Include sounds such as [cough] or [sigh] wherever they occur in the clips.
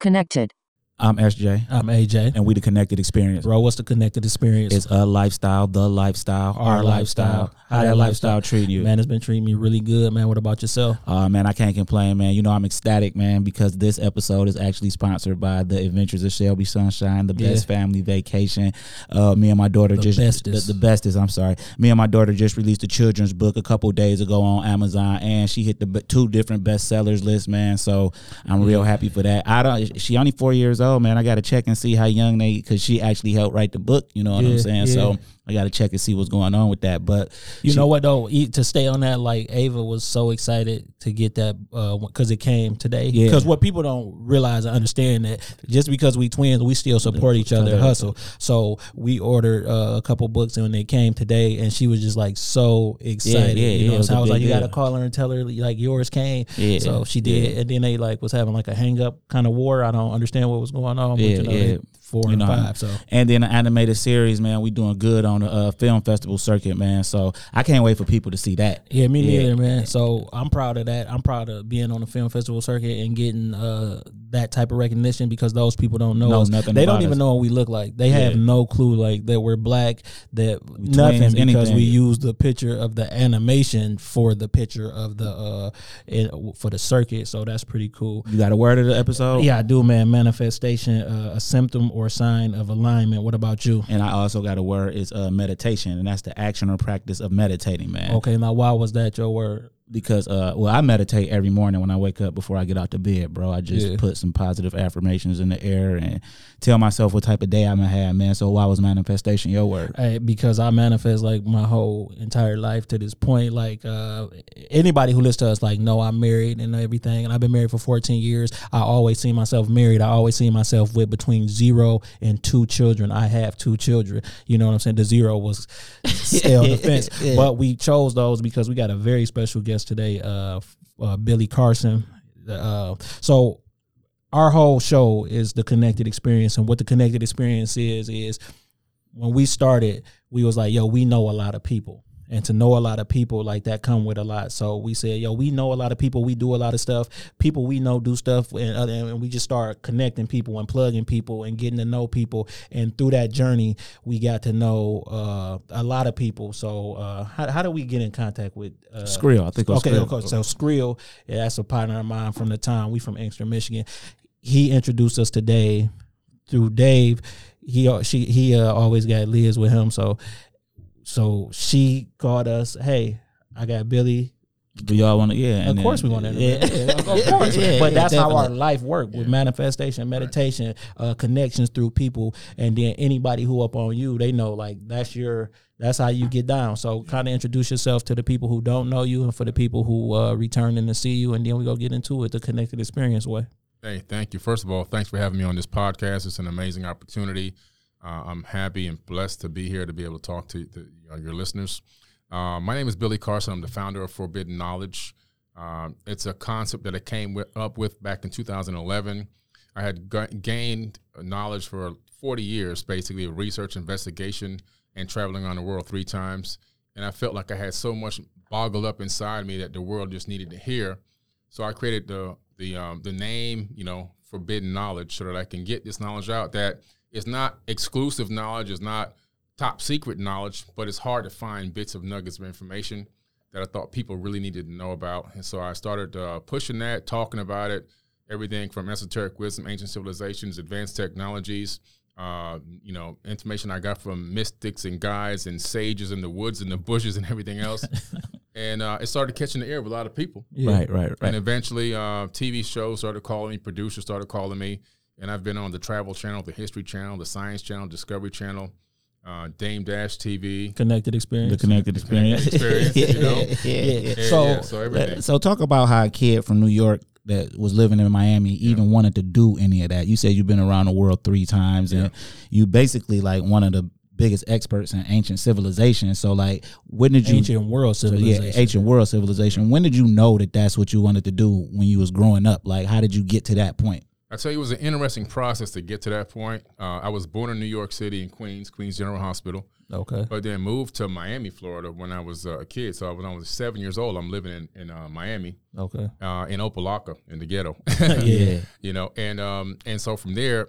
Connected. I'm SJ, I'm AJ. and we the Connected Experience. Bro, what's the connected experience? It's a lifestyle, the lifestyle, our, lifestyle. How that lifestyle treating you? Man, it's been treating me really good, man. What about yourself? Uh, man, I can't complain, man. You know, I'm ecstatic, man, because this episode is actually sponsored by the Adventures of Shelby Sunshine, the Yeah. best family vacation. Uh, me and my daughter The just bestest. The, the bestest. I'm sorry. Me and my daughter just released a children's book a couple days ago on Amazon, and she hit the two different bestsellers list, man. So I'm real happy for that. I don't. She only four years old, Oh, man. I got to check and see how young they, because she actually helped write the book. You know what Yeah, I'm saying? yeah. So. I got to check and see what's going on with that, but You she- know what though? To stay on that, like Ava was so excited to get that because it came today. Yeah. Because what people don't realize and understand that just because we twins, we still support each other and hustle. So we ordered uh, a couple books and when they came today, and she was just like so excited. yeah, you know, yeah, so I was like, you got to call her and tell her like yours came. Yeah, So she did, yeah. and then they like was having like a hang up kind of war. I don't understand what was going on. But, Yeah, you know, yeah. They four You and know, five. So and then the animated series, man, we doing good on the uh, film festival circuit, man. So I can't wait for people to see that. Yeah, me Yeah. neither, man. So I'm proud of that. I'm proud of being on the film festival circuit and getting uh, that type of recognition because those people don't know Know us. nothing They don't even us. know what we look like. They have no clue like that we're black. That nothing twins, because anything. we use the picture of the animation for the picture of the uh it, for the circuit. So that's pretty cool. You got a word of the episode? Yeah, I do, man. Manifestation, uh, a symptom or sign of alignment. What about you? And I also got a word is uh, meditation, and that's the action or practice of meditating, man. Okay, now why was that your word? Because uh, well, I meditate every morning when I wake up before I get out to bed, bro. I just Yeah. put some positive affirmations in the air and tell myself what type of day I'm gonna have, man. So why was manifestation your word? Hey, because I manifest like my whole entire life to this point. Like uh, anybody who listens to us, like, know I'm married and everything, and I've been married for 14 years. I always see myself married. I always see myself with between zero and two children. I have two children. You know what I'm saying? The zero was still the fence, Yeah. but we chose those because we got a very special guest today, uh, uh Billy Carson. Uh, so our whole show is the connected experience and what the connected experience is is when we started we was like yo we know a lot of people and to know a lot of people like that come with a lot so we said yo we know a lot of people we do a lot of stuff people we know do stuff and, other, and we just start connecting people and plugging people and getting to know people and through that journey we got to know uh, a lot of people so uh, how, how do we get in contact with uh, Skrill, I think okay, Skrill. okay. So Skrill, yeah, that's a partner of mine from the time we from Inkster, Michigan. He introduced us to Dave through Dave. He she he uh, always got Liz with him, so so she called us. Hey, I got Billy. Do y'all want to? Yeah, Of and course, then- we want to. Yeah, Yeah, of course. Yeah, but yeah, that's how our life work with manifestation, meditation, uh, connections through people, and then anybody who up on you, they know like that's your. That's how you get down. So kind of introduce yourself to the people who don't know you, and for the people who uh, returning to see you, and then we go get into it the connected experience way. Hey, thank you. First of all, thanks for having me on this podcast. It's an amazing opportunity. Uh, I'm happy and blessed to be here to be able to talk to uh, your listeners. Uh, my name is Billy Carson. I'm the founder of Forbidden Knowledge. Um, it's a concept that I came with, up with back in 2011. I had ga- gained knowledge for 40 years, basically, of research, investigation, and traveling around the world three times. And I felt like I had so much boggled up inside me that the world just needed to hear. So I created the the um, the name, you know, forbidden knowledge, so that I can get this knowledge out. That it's not exclusive knowledge, it's not top secret knowledge, but it's hard to find bits of nuggets of information that I thought people really needed to know about. And so I started uh, pushing that, talking about it, everything from esoteric wisdom, ancient civilizations, advanced technologies. Uh, you know, information I got from mystics and guides and sages in the woods and the bushes and everything else. [laughs] and uh, it started catching the ear of a lot of people. Right, right, right. And eventually, uh, TV shows started calling me, producers started calling me, and I've been on the Travel Channel, the History Channel, the Science Channel, Discovery Channel, uh, Dame Dash TV. Connected experience. the connected experience. experience, you know? [laughs] yeah, yeah, yeah. Yeah, So- yeah, so everything. So talk about how a kid from New York that was living in Miami even wanted to do any of that? You said you've been around the world three times, and you basically like one of the biggest experts in ancient civilization. So like, when did you? Ancient world civilization. Yeah, ancient world civilization. When did you know that that's what you wanted to do when you was growing up? Like, how did you get to that point? I tell you, it was an interesting process to get to that point. Uh, I was born in New York City in Queens, Queens General Hospital, Okay. but then moved to Miami, Florida when I was uh, a kid. So when I was seven years old, I'm living in, in uh, Miami, Okay. uh, in Opa-locka, in the ghetto. [laughs] Yeah. [laughs] you know, and um, and so from there,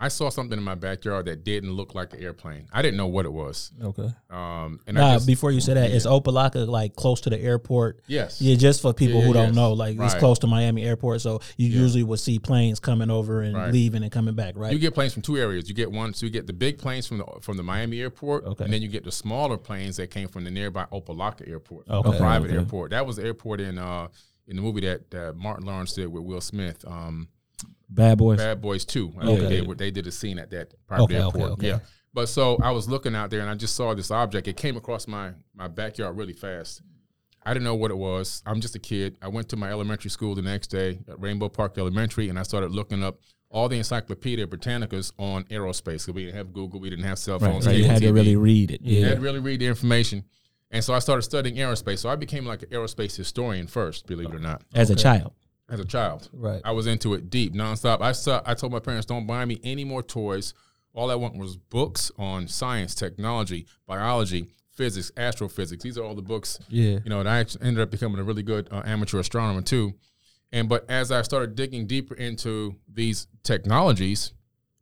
I saw something in my backyard that didn't look like an airplane. I didn't know what it was. Okay. Um, and I Nah, just, before you say that that, is Opa-locka like close to the airport? yes, Yeah, just for people Yeah, who don't yes. know, like it's close to Miami Airport, so you Yeah. usually would see planes coming over and Right. leaving and coming back, right? You get planes from two areas. You get one, so you get the big planes from the from the Miami airport, Okay. and then you get the smaller planes that came from the nearby Opa-locka airport, Okay. a private Okay. airport. That was the airport in uh in the movie that uh, Martin Lawrence did with Will Smith, um, Bad boys. Bad Boys Two. I Okay. they, were- they did a scene at that private Okay, okay, airport. okay. Yeah. But so I was looking out there and I just saw this object. It came across my my backyard really fast. I didn't know what it was. I'm just a kid. I went to my elementary school the next day at Rainbow Park Elementary, and I started looking up all the Encyclopedia Britannicas on aerospace. 'cause we didn't have Google, we didn't have cell Right. phones. So you had to really read it. You Yeah. had to really read the information. And so I started studying aerospace. So I became like an aerospace historian first, believe it or not, As a child. As a child. Right. I was into it deep, nonstop. I saw, I told my parents, don't buy me any more toys. All I want was books on science, technology, biology, physics, astrophysics. These are all the books, Yeah. you know, and I ended up becoming a really good uh, amateur astronomer too. And but as I started digging deeper into these technologies,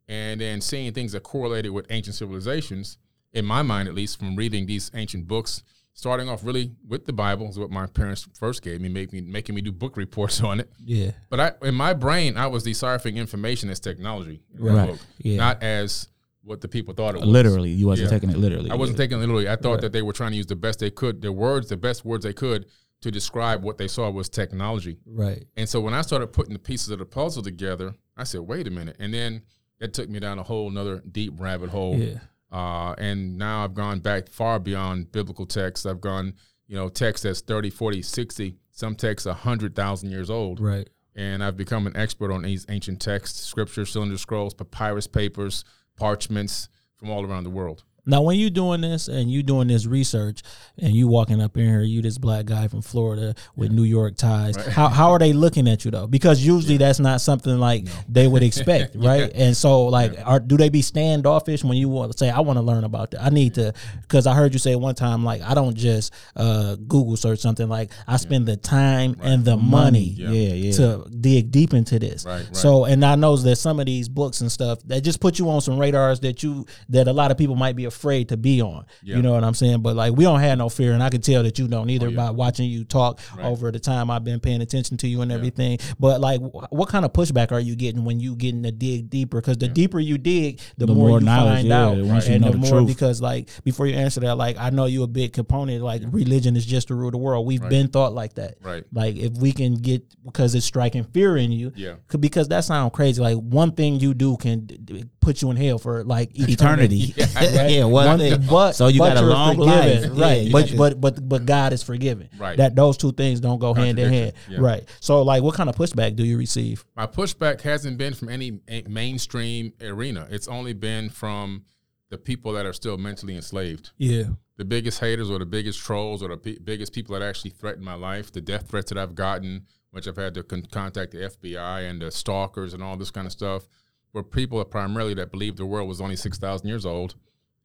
and then seeing things that correlated with ancient civilizations, in my mind at least, from reading these ancient books, starting off really with the Bible is what my parents first gave me, making making me do book reports [laughs] on it. Yeah. But I, in my brain, I was deciphering information as technology, Right. book, Yeah. not as what the people thought it was. Literally, you wasn't Yeah. taking it literally. I wasn't Yeah. taking it literally. I thought that they were trying to use the best they could, their words, the best words they could, to describe what they saw was technology. Right. And so when I started putting the pieces of the puzzle together, I said, "Wait a minute!" And then that took me down a whole another deep rabbit hole. Yeah. Uh, and now I've gone back far beyond biblical texts. I've gone, you know, texts that's 30, 40, 60, some texts 100,000 years old. Right. And I've become an expert on these ancient texts, scriptures, cylinder scrolls, papyrus papers, parchments from all around the world. Now, when you doing this and you doing this research, and you walking up in here, you this black guy from Florida with New York ties. How how are they looking at you though? Because usually that's not something like they would expect, [laughs] right? And so, like, are do they be standoffish when you want to say, "I want to learn about that"? I need to, because I heard you say one time, like, I don't just uh, Google search something. Like, I spend the time and the money, Yeah, yeah. to dig deep into this. Right, right. So, and I know that some of these books and stuff that just put you on some radars that you that a lot of people might be afraid to be on. Yeah. You know what I'm saying? But like we don't have no fear, and I can tell that you don't either Oh, yeah. by watching you talk over the time I've been paying attention to you and everything. But like, what kind of pushback are you getting when you getting to dig deeper? Because the deeper you dig, the, The more, more you knowledge, find yeah, out, once you and know the the more truth. because like before you answer that, like I know you a big component. Like religion is just to rule of the world. We've been thought like that. Right. Like if we can get because it's striking fear in you. Yeah. Because that sounds crazy. Like one thing you do can d- d- put you in hell for like eternity. [laughs] yeah, one, One thing. thing, but so you but got a long forgiven, life, right? Yeah, but got but but but God is forgiving. Right. That those two things don't go hand in hand, yeah. right? So like, what kind of pushback do you receive? My pushback hasn't been from any mainstream arena. It's only been from the people that are still mentally enslaved. Yeah, The biggest haters or the biggest trolls or the bi- biggest people that actually threaten my life, the death threats that I've gotten, which I've had to con- contact the FBI and the stalkers and all this kind of stuff, were people primarily that believed the world was only 6,000 years old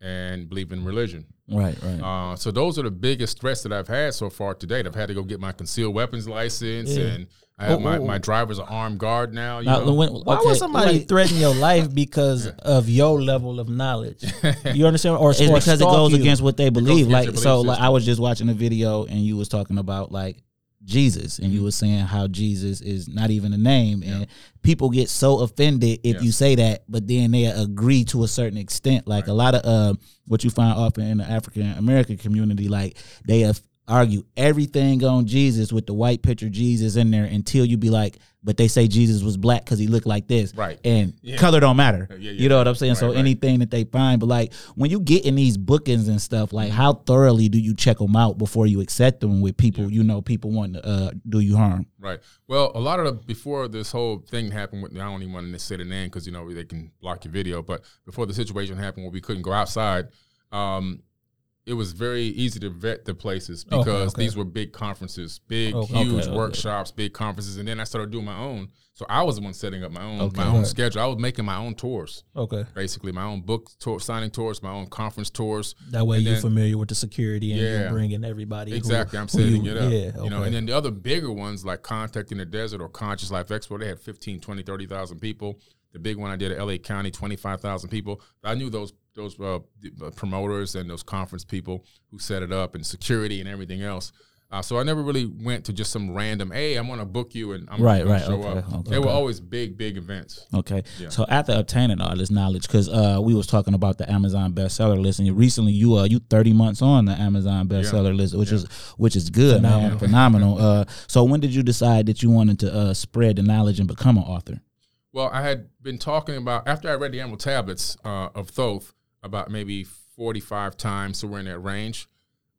and believe in religion. right, right. Uh, so those are the biggest threats that I've had so far to date. I've had to go get my concealed weapons license, Yeah. and I have Oh, my, oh, my oh. driver's an armed guard now. You Now, know? when- Why okay, would somebody like- threaten your life because [laughs] of your level of knowledge? [laughs] You understand? Or, it's or because it goes you? against what they believe. Like so, like. I was just watching a video and you was talking about like Jesus and Mm-hmm. you were saying how Jesus is not even a name and people get so offended if Yes. you say that, but then they agree to a certain extent. Like a lot of uh, what you find often in the African American community, like they have argue everything on Jesus with the white picture Jesus in there until you be like, but they say Jesus was black because he looked like this, Right. And Yeah. color don't matter. Yeah, yeah, you know what I'm saying? right, so right. anything that they find, but like when you get in these bookings and stuff, like how thoroughly do you check them out before you accept them with people? You know, people want to uh, do you harm. Right. Well, a lot of the before this whole thing happened with I don't even want to say the name because you know they can block your video. But before the situation happened where we couldn't go outside, um, it was very easy to vet the places because okay. these were big conferences, big Okay, huge okay. workshops, big conferences, and then I started doing my own. So I was the one setting up my own Okay. my own Right. schedule. I was making my own tours, Okay. basically my own book tour, signing tours, my own conference tours. That way And you're then- familiar with the security and Yeah. you're bringing everybody. who- Exactly, I'm setting you- it up. Yeah. You know, and then the other bigger ones like Contact in the Desert or Conscious Life Expo, they had 15, 20, 30,000 people. The big one I did at LA County, 25,000 people. I knew those those uh, uh, promoters and those conference people who set it up and security and everything else. Uh, so I never really went to just some random, hey, I'm going to book you and I'm Right, going right, to show okay, up. okay, they were always big, big events. Okay. Yeah. So after obtaining all this knowledge, because uh, we was talking about the Amazon bestseller list, and you recently you uh you thirty months on the Amazon bestseller list, which is which is good, man, phenomenal. Uh, so when did you decide that you wanted to uh spread the knowledge and become an author? Well, I had been talking about after I read the Emerald Tablets uh, of Thoth about maybe forty-five times, so we're in that range.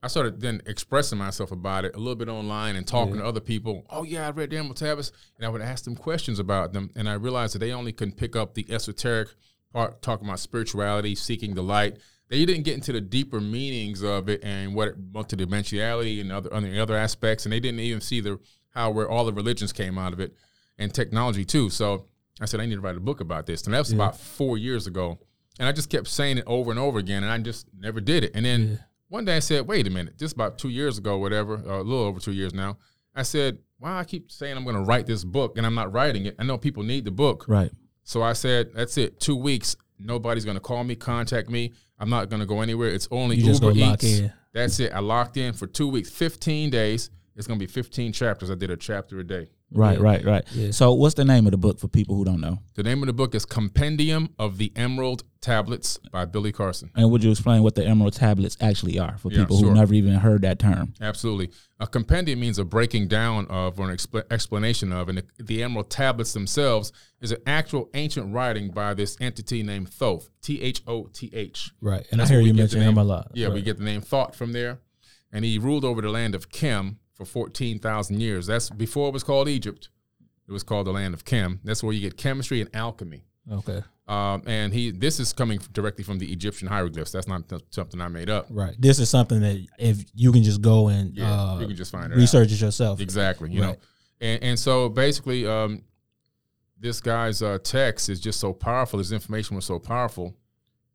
I started then expressing myself about it a little bit online and talking to other people. Oh yeah, I read the Emerald Tablets, and I would ask them questions about them, and I realized that they only can pick up the esoteric part, talking about spirituality, seeking the light. They didn't get into the deeper meanings of it and what it, multidimensionality and other other other aspects, and they didn't even see the how where all the religions came out of it and technology too. So I said I need to write a book about this, and that was about four years ago. And I just kept saying it over and over again, and I just never did it. And then one day I said, "Wait a minute!" Just about two years ago, whatever, uh, a little over two years now. I said, "Why I keep saying I'm going to write this book, and I'm not writing it? I know people need the book." Right. So I said, "That's it. Two weeks. Nobody's going to call me, contact me. I'm not going to go anywhere. It's only You just Uber Eats. That's it. I locked in for two weeks, 15 days. It's going to be 15 chapters. I did a chapter a day." Right, right, right. Yeah. So what's the name of the book for people who don't know? The name of the book is Compendium of the Emerald Tablets by Billy Carson. And would you explain what the Emerald Tablets actually are for Yeah, people sure. who never even heard that term? Absolutely. A compendium means a breaking down of or an expl- explanation of, and the, the Emerald Tablets themselves is an actual ancient writing by this entity named Thoth, T H O T H. right. And I hear you mention the him a lot. Yeah, right. we get the name Thought from there. And he ruled over the land of Chem for 14,000 years. That's before it was called Egypt. It was called the land of Chem. That's where you get chemistry and alchemy. Okay. Um, and he, this is coming directly from the Egyptian hieroglyphs. That's not th- something I made up. Right. This is something that if you can just go and Yeah, uh, you can just find it. out. research it yourself. Exactly. You know, and and so basically, um, this guy's uh, text is just so powerful. His information was so powerful.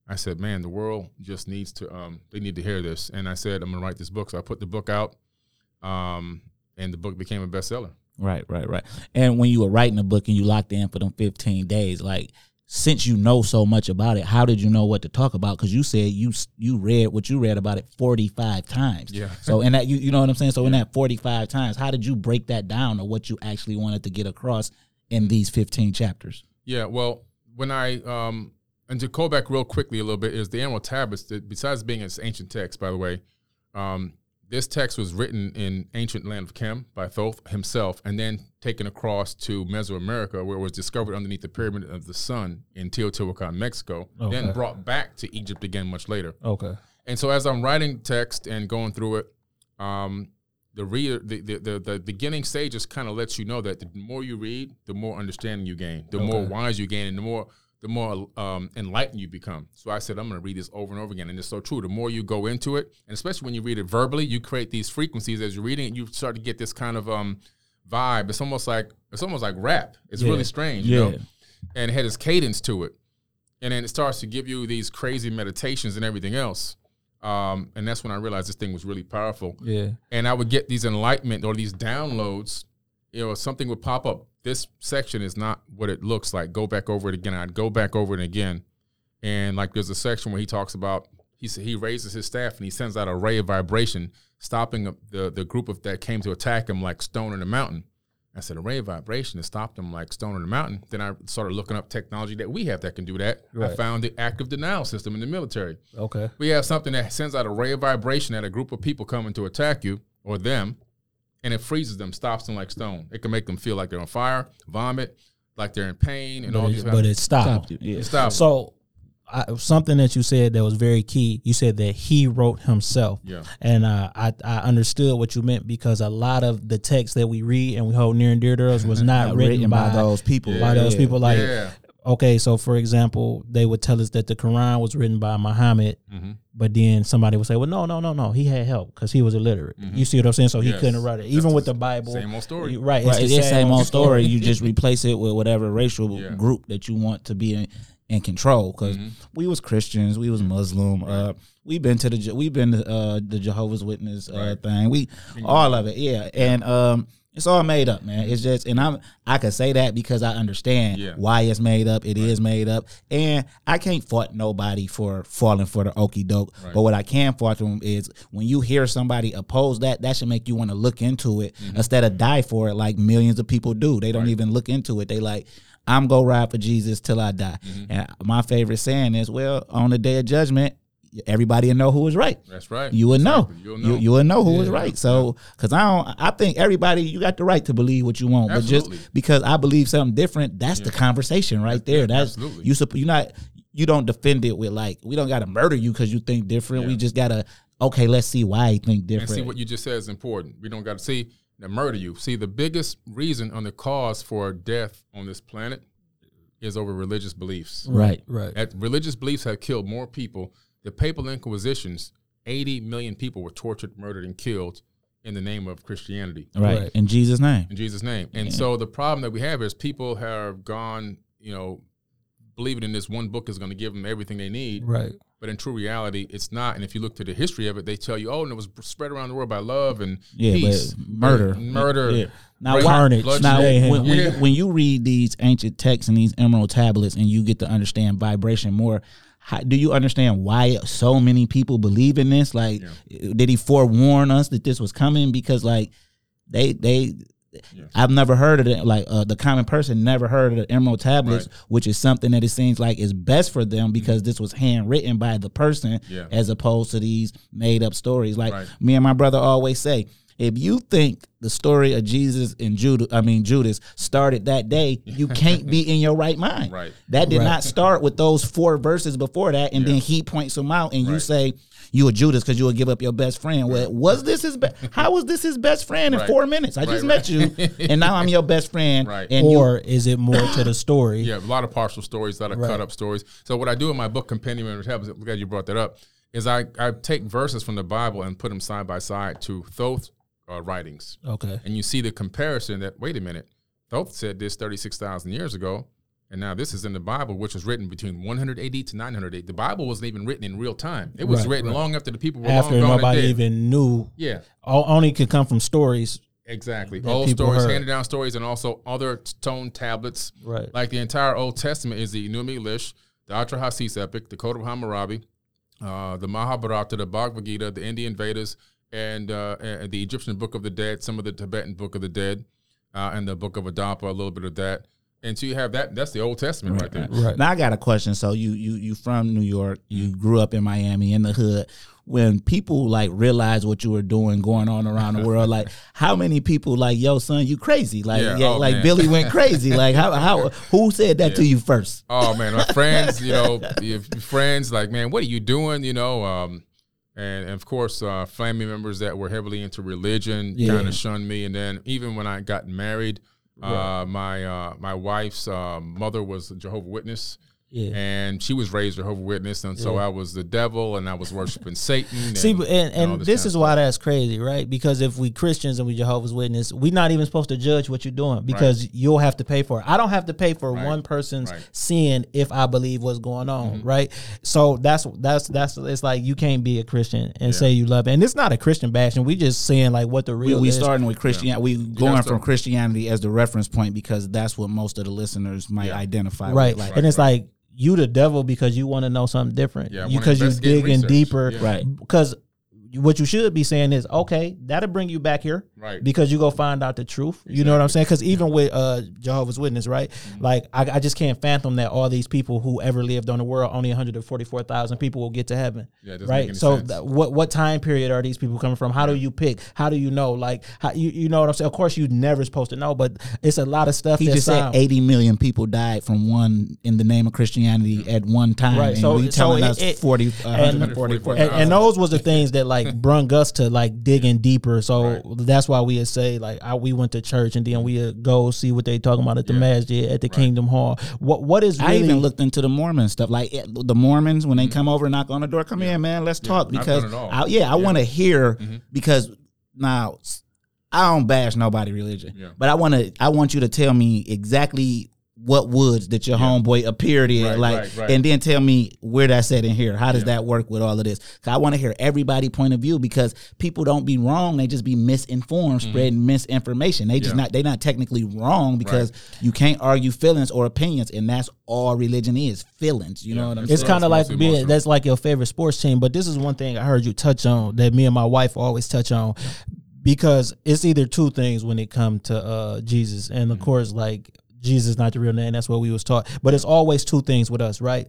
I said, man, the world just needs to. Um, they need to hear this. And I said, I'm going to write this book. So I put the book out, um, and the book became a bestseller. Right, right, right. And when you were writing the book and you locked in for them 15 days, like since you know so much about it, how did you know what to talk about? Because you said you you read what you read about it 45 times. Yeah. So in that you you know what I'm saying. So in that 45 times, how did you break that down, or what you actually wanted to get across in these 15 chapters? Yeah, well, when I um, and to go back real quickly a little bit is the Emerald Tablets. That besides being an ancient text, by the way, um, this text was written in ancient land of Chem by Thoth himself, and then taken across to Mesoamerica, where it was discovered underneath the pyramid of the sun in Teotihuacan, Mexico. Then brought back to Egypt again much later. Okay. And so as I'm writing text and going through it, um, the reader, the, the, the, the beginning stages kind of lets you know that the more you read, the more understanding you gain, the more wise you gain, and the more the more um, enlightened you become. So I said I'm going to read this over and over again, and it's so true. The more you go into it, and especially when you read it verbally, you create these frequencies as you're reading it. You start to get this kind of um, vibe. It's almost like it's almost like rap. It's Yeah. really strange, you know. And it had this cadence to it, and then it starts to give you these crazy meditations and everything else. Um, and that's when I realized this thing was really powerful. Yeah. And I would get these enlightenment or these downloads. You know, something would pop up. This section is not what it looks like. Go back over it again. I'd go back over it again, and like there's a section where he talks about he said he raises his staff and he sends out a ray of vibration, stopping the the, group of that came to attack him like stone in the mountain. I said a ray of vibration to stopped them like stone in the mountain. Then I started looking up technology that we have that can do that. I found the active denial system in the military Okay. we have something that sends out a ray of vibration at a group of people coming to attack you or them, and it freezes them, stops them like stone. It can make them feel like they're on fire, vomit, like they're in pain, and all But these. it, but it stopped. Yeah. it stops. So, I, something that you said that was very key. You said that he wrote himself. Yeah. And uh, I I understood what you meant because a lot of the text that we read and we hold near and dear to us was [laughs] not written, by, those people. by those people. Like, yeah. Okay, so for example, they would tell us that the Quran was written by Muhammad, hmm but then somebody would say, well, no, no, no, no, he had help because he was illiterate. You see what I'm saying? So he Mm-hmm. Yes. couldn't write it. Even That's with the the Bible, same old story. Right, Right, it's the same old story. You just replace it with whatever racial Yeah. group that you want to be in, in control. Because Mm-hmm. we was Christians, we was Muslim. Uh, we been to the Je- we been to uh, the Jehovah's Witness uh, Right. thing. We all of it, yeah. And um, it's all made up, man. It's just, and I'm I can say that because I understand Yeah. why it's made up. It is made up, and I can't fault nobody for falling for the okey doke. But what I can fault them is when you hear somebody oppose that, that should make you want to look into it Mm-hmm. instead of die for it like millions of people do. They don't even look into it. They like. I'm gonna ride for Jesus till I die. Mm-hmm. And my favorite saying is, "Well, on the day of judgment, everybody will know who was right. That's right. You would know. Exactly. You'll know. you will know who was right. So, because I don't, I think everybody, you got the right to believe what you want, Absolutely. but just because I believe something different, that's the conversation right there. yeah, That's absolutely. you. You're not. You don't defend it with like we don't got to murder you because you think different. We just gotta okay. Let's see why you think different. and see what you just said is important. We don't got to see that murder you. See, the biggest reason on the cause for death on this planet is over religious beliefs. right. Right. That religious beliefs have killed more people. The papal inquisitions, 80 million people were tortured, murdered, and killed in the name of Christianity. Right. Right. In Jesus' name. in Jesus' name. And so the problem that we have is people have gone, you know, believing in this one book is going to give them everything they need. Right. But in true reality, it's not. And if you look to the history of it, they tell you, oh, and it was spread around the world by love and Yeah, peace. but murder, murder. Yeah. Now, rape, why- Carnage, bloodshed. Now, when, when, Yeah. when you read these ancient texts and these emerald tablets, and you get to understand vibration more, how, do you understand why so many people believe in this? Like, did he forewarn us that this was coming? Because like they they. I've never heard of it. Like uh, the common person never heard of the emerald tablets, Right. which is something that it seems like is best for them because this was handwritten by the person, Yeah. as opposed to these made up stories. Like Right. me and my brother always say, if you think the story of Jesus and Judas, I mean Judas, started that day, you can't be in your right mind. Right. That did Right. not start with those four verses before that, and then he points them out, and you Right. say you a Judas because you would give up your best friend. Well, was this his? Be- How was this his best friend in Right. four minutes? I just Right, met you, and now I'm your best friend. Right. And you, or is it more to the story? Yeah, a lot of partial stories, a lot of Right. cut up stories. So what I do in my book Compendium which Intelligence, I'm glad you brought that up, is I, I take verses from the Bible and put them side by side to Thoth uh, writings. Okay. And you see the comparison that, wait a minute, Thoth said this 36,000 years ago, and now this is in the Bible, which was written between 100 AD to 900 AD. The Bible wasn't even written in real time. It was Right, written long after the people were After long gone nobody even knew, Yeah, o- only could come from stories. exactly. Old stories, heard. handed down stories, and also other stone tablets. Right. Like the entire Old Testament is the Enuma Elish, the Atrahasis epic, the Code of Hammurabi, uh, the Mahabharata, the Bhagavad Gita, the Indian Vedas, and, uh, and the Egyptian Book of the Dead, some of the Tibetan Book of the Dead, uh, and the Book of Adapa, a little bit of that. And so you have that. That's the Old Testament right, there. Right. Now I got a question. So you you you from New York, you grew up in Miami in the hood. When people like realize what you were doing going on around the world, like [laughs] how many people like, yo, son, you crazy? Like, Yeah, yeah, oh, like man. Billy went [laughs] crazy. like how how who said that to you first? Oh man, my friends, you know, [laughs] your friends like, man, what are you doing? You know, um, and, and of course, uh, family members that were heavily into religion Yeah. kind of shunned me. And then even when I got married, uh, my uh, my wife's uh, mother was a Jehovah Witness. Yeah. And she was raised Jehovah Witness, and so Yeah. I was the devil, and I was worshiping [laughs] Satan. And, See, but- and, and this this is why that's crazy, right? Because if we Christians and we Jehovah's Witness, we're not even supposed to judge what you're doing because you'll have to pay for it. I don't have to pay for Right. one person's Right. Mm-hmm. sin if I believe what's going on, right? So that's that's that's it's like you can't be a Christian and say you love it, and it's not a Christian bashing. We just saying like what the We, real we is. starting with Christianity. We going have to- from Christianity as the reference point because that's what most of the listeners might identify right, with. Like, and it's like you the devil because you want to know something different. Yeah, I you wanna because you investigate digging research. deeper, Yeah. Right. Because what you should be saying is okay that'll bring you back here Right. because you go find out the truth. You know what i'm saying? Because even with uh jehovah's witness right? Mm-hmm. like I, I just can't fathom that all these people who ever lived on the world only 144000 people will get to heaven Yeah, it doesn't make right any so sense. th- what what time period are these people coming from? How do you pick? How do you know? Like how you, you know what i'm saying? Of course you never supposed to know but it's a lot of stuff He that's just said 80 million people died from one in the name of Christianity at one time. Right, And so- we so telling it- us it- 40, and- 144. and, and those was the things that like [laughs] brung us to like digging deeper. So Right. that's why we would say like I, we went to church and then we would go see what they talking about at the Yeah. masjid at the Kingdom Hall. What what is really I even looked into the Mormon stuff. Like it- the Mormons, when they come over and knock on the door, come in, man, let's talk. Because. I, yeah, I Yeah. want to hear Mhm. because now I don't bash nobody religion, Yeah. but I want to. I want you to tell me exactly what woods that your homeboy appeared in, Right, like, right, right. and then tell me where that's at in here. How does Yeah. that work with all of this? 'Cause I want to hear everybody point of view because people don't be wrong; they just be misinformed, spreading misinformation. They just Mm-hmm. Yeah. not they not technically wrong because you can't argue feelings or opinions, and that's all religion is feelings. You know what I'm it's it's kind of like being that's like your favorite sports team. But this is one thing I heard you touch on that me and my wife always touch on because it's either two things when it come to uh, Jesus, and Mm-hmm. of course, like Jesus is not the real name. That's what we was taught. But it's always two things with us, right?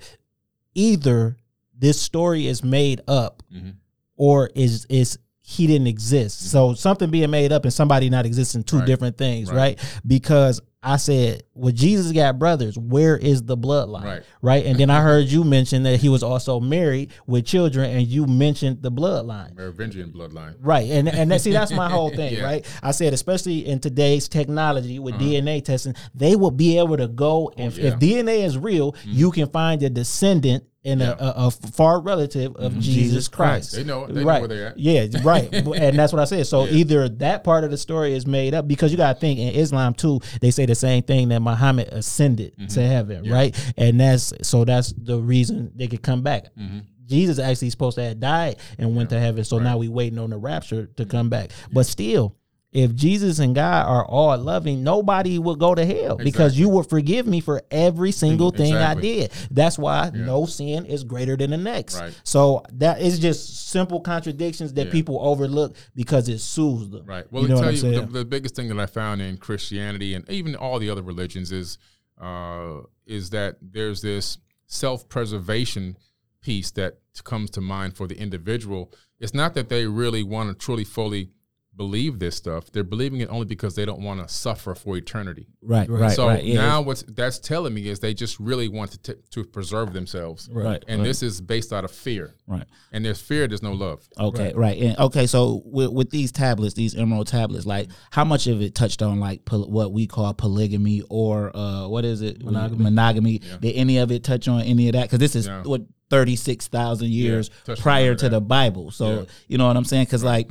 Either this story is made up, Mhm. or is is he didn't exist. So something being made up and somebody not existing, two Mm-hmm. Right. different things, Right. right? Because I said, well, Jesus got brothers. Where is the bloodline? Right. right? And then I heard you mention that he was also married with children, and you mentioned the bloodline. Merovingian bloodline. Right, and and that, see that's my whole [laughs] thing, Yeah. right? I said, especially in today's technology with DNA testing, they will be able to go and Uh-huh. Oh, yeah. if DNA is real, you can find a descendant and Yeah. Mm-hmm. a, a, a far relative of Jesus Christ. They know- they know right. where they're at. Yeah, [laughs] right, and that's what I said. So Yeah. either that part of the story is made up because you got to think in Islam too. They say the same thing that Muhammad ascended to heaven, Mm-hmm. Yeah. right? And that's so that's the reason they could come back. Mm-hmm. Jesus actually supposed to have died and went to heaven. So now we waiting on the rapture to come back. But still, if Jesus and God are all loving, nobody will go to hell because you will forgive me for every single thing Exactly. I did. That's why no sin is greater than the next. Right. So that is just simple contradictions that Yeah. people overlook because it soothes them. Right. Well, you know tell I'm you, the, the biggest thing that I found in Christianity and even all the other religions is uh, is that there's this self-preservation piece that comes to mind for the individual. It's not that they really want to truly fully believe this stuff. They're believing it only because they don't want to suffer for eternity. Right, right, so right. Yeah. now what's that's telling me is they just really want to t- to preserve themselves. Right, And right. this is based out of fear. right. And there's fear, there's no love. Okay, right. And okay, so with, with these tablets, these emerald tablets, like how much of it touched on like pol- what we call polygamy or uh what is it monogamy? Monogamy. Did any of it touch on any of that? Because this is No. what thirty six thousand years touched prior to that. the Bible. So Yeah. you know what I'm saying? Because like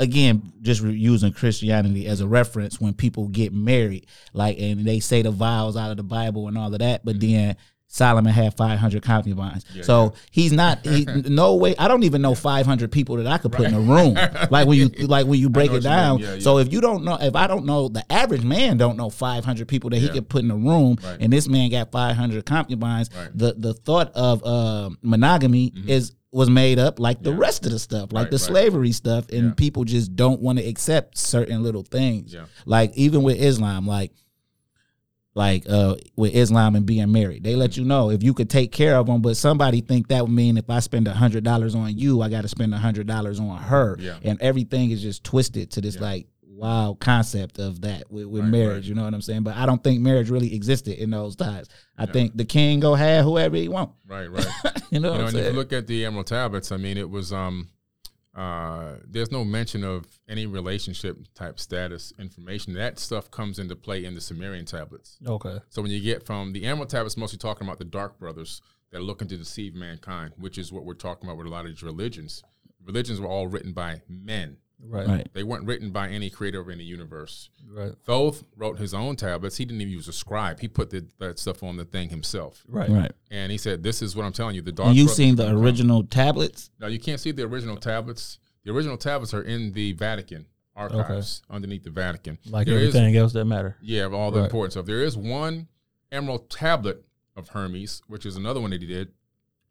again, just re- using Christianity as a reference, when people get married, like and they say the vows out of the Bible and all of that, but Mm-hmm. then. Solomon had 500 concubines. so he's not he, [laughs] no way I don't even know 500 people that I could put in a room. like when you [laughs] like when you break it what you mean. down. Yeah, So if you don't know if I don't know the average man don't know 500 people that he could put in a room Right. and this man got 500 concubines, Right. the the thought of uh, monogamy is was made up like the rest of the stuff, like Right, the right. slavery stuff and Yeah. people just don't want to accept certain little things. Yeah. Like even with Islam like like uh with Islam and being married. They let you know if you could take care of them, but somebody think that would mean if I spend a hundred dollars on you, I got to spend a hundred dollars on her, Yeah. and everything is just twisted to this like wild concept of that with, with Right, marriage. right. You know what I'm saying? But I don't think marriage really existed in those times. I think the king go have whoever he want. Right, right. [laughs] You know you what know, I'm and if you look at the Emerald Tablets, I mean, it was um, uh, there's no mention of any relationship type status information. That stuff comes into play in the Sumerian tablets. Okay. So when you get from the Emerald Tablets, mostly talking about the Dark Brothers that are looking to deceive mankind, which is what we're talking about with a lot of these religions. Religions were all written by men. Right. right. They weren't written by any creator of any universe. Right. Thoth wrote his own tablets. He didn't even use a scribe. He put the, that stuff on the thing himself. Right. Right. And he said, "This is what I'm telling you." The dark. And you brothers seen the gonna come." original tablets? No, you can't see the original tablets. The original tablets are in the Vatican archives underneath the Vatican. Like There is- everything else that matter. yeah, of all the Right. important stuff. There is one emerald tablet of Hermes, which is another one that he did,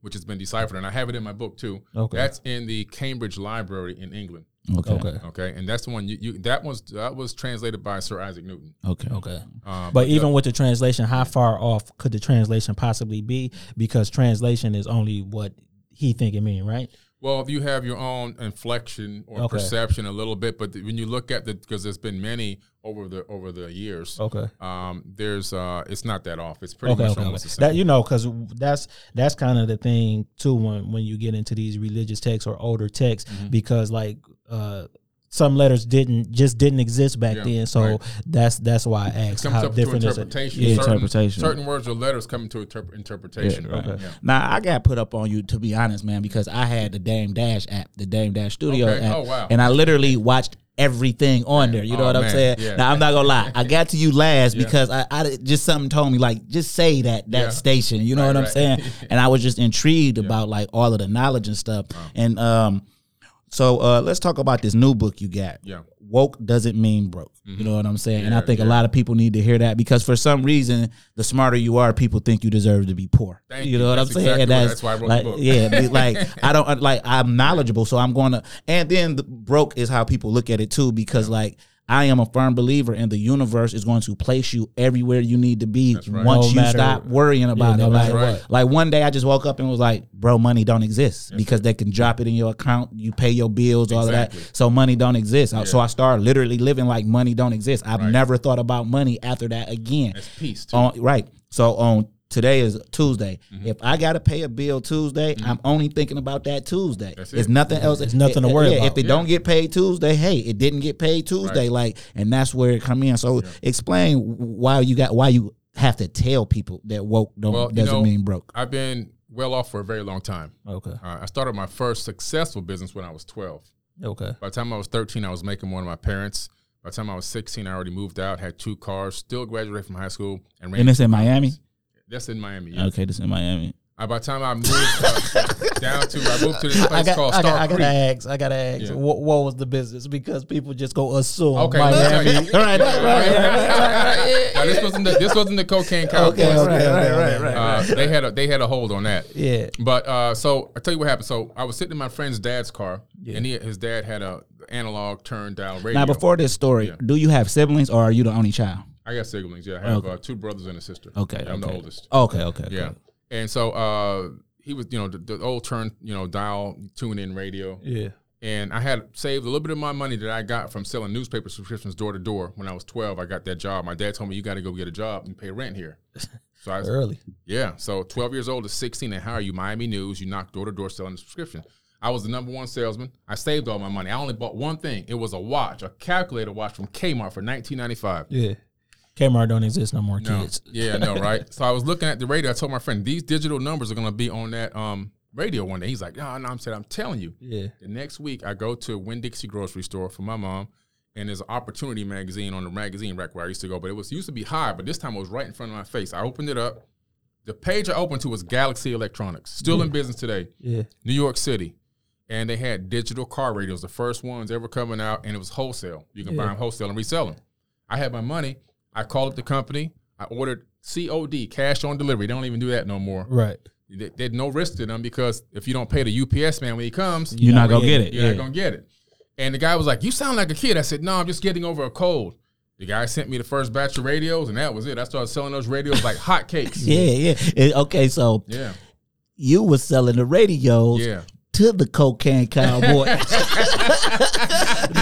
which has been deciphered, and I have it in my book too. Okay. That's in the Cambridge Library in England. Okay. Okay. Okay, and that's the one you, you that was that was translated by Sir Isaac Newton. Okay. Okay. Um, But even uh, with the translation, how far off could the translation possibly be? Because translation is only what he think it mean, right? Well, you have your own inflection or Okay. perception a little bit, but when you look at the because there's been many over the over the years. Okay. Um, there's uh, it's not that off. It's pretty Okay, much okay, almost the same. That you know, because that's that's kind of the thing too when when you get into these religious texts or older texts, Mm-hmm. because like uh, some letters didn't just didn't exist back Yeah, then. So right. that's that's why I asked how up to different is it? interpretation. Yeah, certain, interpretation. Certain words or letters come into interp- interpretation. Yeah, right. Yeah. Now I got put up on you to be honest, man, because I had the Dame Dash app, the Dame Dash Studio Okay. app, Oh, wow. and I literally watched everything on there. You know Oh, what I'm man. saying? Yeah. Now I'm not gonna lie, I got to you last Yeah. because I, I just something told me like just say that that Yeah. station. You know Right, what I'm right. saying? [laughs] and I was just intrigued about like all of the knowledge and stuff. And um, so uh, let's talk about this new book you got. Yeah. Woke doesn't mean broke. You know what I'm saying? and I Yeah, think a lot of people need to hear that because for some reason, the smarter you are, people think you deserve to be poor. Thank you you. know what That's I'm saying? exactly And right. That's why I wrote the book. Yeah, like [laughs] I don't like I'm knowledgeable, so I'm going to. And then the broke is how people look at it too, because like. I am a firm believer in the universe is going to place you everywhere you need to be right. once No you matter- stop worrying about no it. Like, matter what. like one day I just woke up and was like, bro, money don't exist because they can drop it in your account. You pay your bills, all of that. So money don't exist. So I started literally living like money don't exist. I've Right. never thought about money after that again. That's peace too. On right. So on today is Tuesday. Mm-hmm. If I gotta pay a bill Tuesday, I'm only thinking about that Tuesday. That's It's it. nothing else. It's nothing to It- worry yeah, about. If it don't get paid Tuesday, hey, it didn't get paid Tuesday. Right. Like, and that's where it come in. So explain why you got why you have to tell people that woke don't Well, doesn't know, mean broke. I've been well off for a very long time. Okay. Uh, I started my first successful business when I was 12. Okay. By the time I was 13, I was making more than my parents. By the time I was 16, I already moved out, had two cars, still graduated from high school, and ran. And it's in Miami. Companies. That's in Miami. Yeah. Okay, this in Miami. Uh, by the time I moved uh, down to, I moved to this place I got, called I, Star got, I Creek. gotta ask. I gotta ask. Yeah. What, what was the business? Because people just go assume Okay, Miami. [laughs] right, right, right, right, Now, this wasn't the, this wasn't the cocaine cowboys. Okay, okay, okay, okay, okay. Uh, they had a they had a hold on that. Yeah. But uh, so I tell you what happened. So I was sitting in my friend's dad's car, and he, his dad had a analog turn down radio. Now before this story, Yeah. do you have siblings or are you the only child? I got siblings. Yeah, I have Okay. uh, two brothers and a sister. Okay, Yeah, I'm okay. the oldest. Okay, okay. okay. Yeah, and so uh, he was, you know, the, the old turn, you know, dial tune in radio. Yeah. And I had saved a little bit of my money that I got from selling newspaper subscriptions door to door. When I was 12, I got that job. My dad told me, you got to go get a job and pay rent here. [laughs] So I, Early. yeah. So 12 years old to 16, and how are you? Miami News. You knock door to door selling a subscription. I was the number one salesman. I saved all my money. I only bought one thing. It was a watch, a calculator watch from Kmart for 1995. Yeah. Kmart don't exist no more, No. kids. [laughs] Yeah, I know, right? so I was looking at the radio. I told my friend, these digital numbers are going to be on that um, radio one day. He's like, no, no. I'm saying, I'm telling you. Yeah. The next week, I go to Winn Dixie grocery store for my mom, and there's an opportunity magazine on the magazine rack where I used to go. But it was used to be high, but this time it was right in front of my face. I opened it up. The page I opened to was Galaxy Electronics, still in business today, Yeah. New York City. And they had digital car radios, the first ones ever coming out, and it was wholesale. You can buy them wholesale and resell them. I had my money. I called up the company. I ordered COD, cash on delivery. They don't even do that no more. Right. There- There's no risk to them because if you don't pay the UPS man when he comes, You're not gonna get it. you're Yeah. not gonna get it. And the guy was like, "You sound like a kid." I said, "No, I'm just getting over a cold." The guy sent me the first batch of radios, and that was it. I started selling those radios like hotcakes. [laughs] Yeah, yeah. Okay, so yeah, you were selling the radios yeah. To the cocaine cowboy.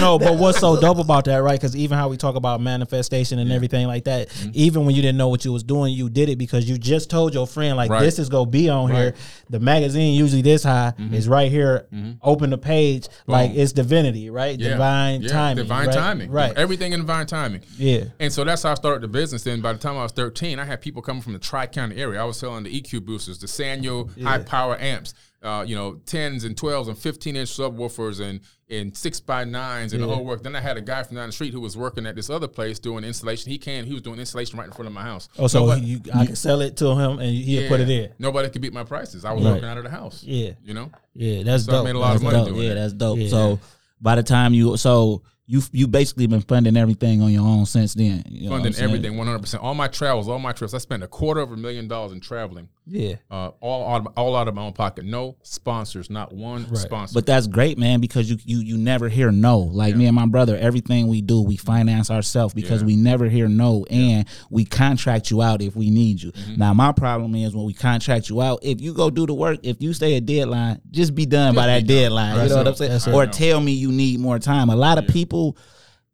no, but what's so dope about that, right? Because even how we talk about manifestation and everything like that, Mm-hmm. even when you didn't know what you was doing, you did it because you just told your friend like Right. this is gonna be on here. Right. Mm-hmm. The magazine usually this high is right here. Open the page like it's divinity, right? Yeah. Divine Yeah, timing, Divine right? timing. right? Everything in divine timing. Yeah, And so that's how I started the business. Then by the time I was 13, I had people coming from the Tri County area. I was selling the EQ boosters, the Sanyo high power amps, uh, you know, 10s and 12s and 15 inch subwoofers and and six by nines and the whole work. Then I had a guy from down the street who was working at this other place doing installation. He can he was doing installation right in front of my house. Oh, so Nobody- you, I can sell it to him and he'll put it in. Nobody could beat my prices. I was Right. working out of the house. Yeah, You know? yeah, that's So I dope. made a lot That's of money dope. doing Yeah, that. that's dope. Yeah. So by the time you so you you basically been funding everything on your own since then. You know funding everything 100%. All my travels, all my trips. I spent a quarter of a million dollars in traveling, Yeah. uh, all out of, all out of my own pocket. No sponsors, not one sponsor. But that's great, man, because you you you never hear no. Like me and my brother, everything we do, we finance ourselves because Yeah. we never hear no, and we contract you out if we need you. Mm-hmm. Now, my problem is when we contract you out, if you go do the work, if you stay a deadline, just be done by that done. deadline. That's you know what. I'm saying? Or tell me you need more time. A lot of people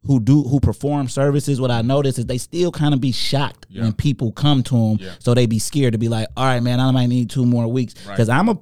who do who perform services, what I notice is they still kind of be shocked Yeah. when people come to them, Yeah. so they be scared to be like, "All right, man, I might need two more weeks," Right. because I'm a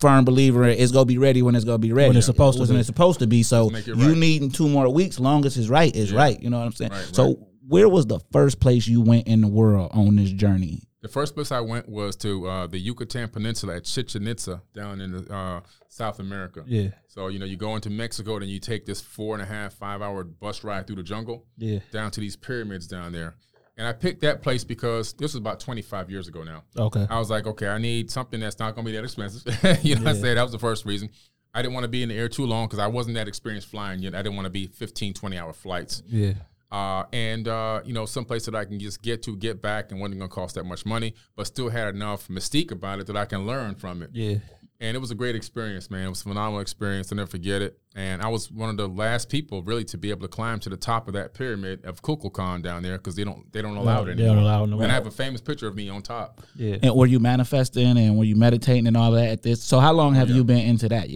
firm believer it's gonna be ready when it's gonna be ready When it's supposed to when be. it's supposed to be. So Make it you right. needing two more weeks, long as it's right is Yeah. right. You know what I'm saying? Right, so right. where was the first place you went in the world on this journey? The first place I went was to uh, the Yucatan Peninsula at Chichen Itza down in the, uh, South America. Yeah. So you know you go into Mexico, then you take this four and a half, five hour bus ride through the jungle Yeah. down to these pyramids down there. And I picked that place because this was about 25 years ago now. Okay. I was like, okay, I need something that's not going to be that expensive. [laughs] you know what I'm saying? That was the first reason. I didn't want to be in the air too long because I wasn't that experienced flying yet. I didn't want to be 15, 20 hour flights. Yeah. Uh, and, uh, you know, someplace that I can just get to, get back, and wasn't going to cost that much money, but still had enough mystique about it that I can learn from it. Yeah. And it was a great experience, man. It was a phenomenal experience. I'll never forget it. And I was one of the last people really to be able to climb to the top of that pyramid of Kukulkan down there because they don't they don't allow it anymore. They don't allow it no and I have a famous picture of me on top. Yeah. And were you manifesting and were you meditating and all that at this? So how long have Yeah. you been into that?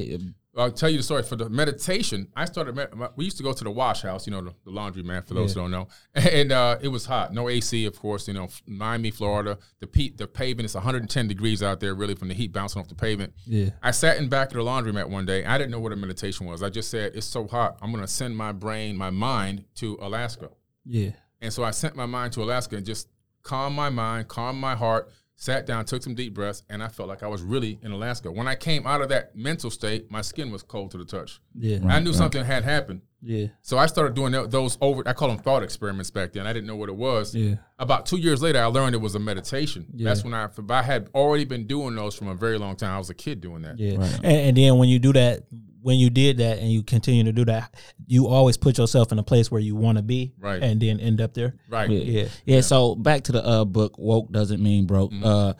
Yeah, I'll tell you the story. For the meditation, I started. med- We used to go to the wash house, you know, the, the laundry man. For those who don't know, [laughs] and uh, it was hot. No AC, of course. You know, Miami, Florida. The pe- the pavement is 110 degrees out there, really, from the heat bouncing off the pavement. Yeah. I sat in back of the laundromat one day. I didn't know what a meditation was. I just said, "It's so hot. I'm going to send my brain, my mind, to Alaska." Yeah. And so I sent my mind to Alaska and just calm my mind, calm my heart, sat down, took some deep breaths, and I felt like I was really in Alaska. When I came out of that mental state, my skin was cold to the touch. Yeah. I knew something had happened. Yeah. So I started doing those over, I call them thought experiments back then. I didn't know what it was. Yeah. About two years later, I learned it was a meditation. Yeah. That's when I, if I had already been doing those from a very long time. I was a kid doing that. Yeah. And, and then when you do that, when you did that and you continue to do that, you always put yourself in a place where you want to be. Right. And then end up there. Right. yeah. Yeah. Yeah, So back to the uh, book. Woke doesn't mean broke. Mm-hmm. Uh,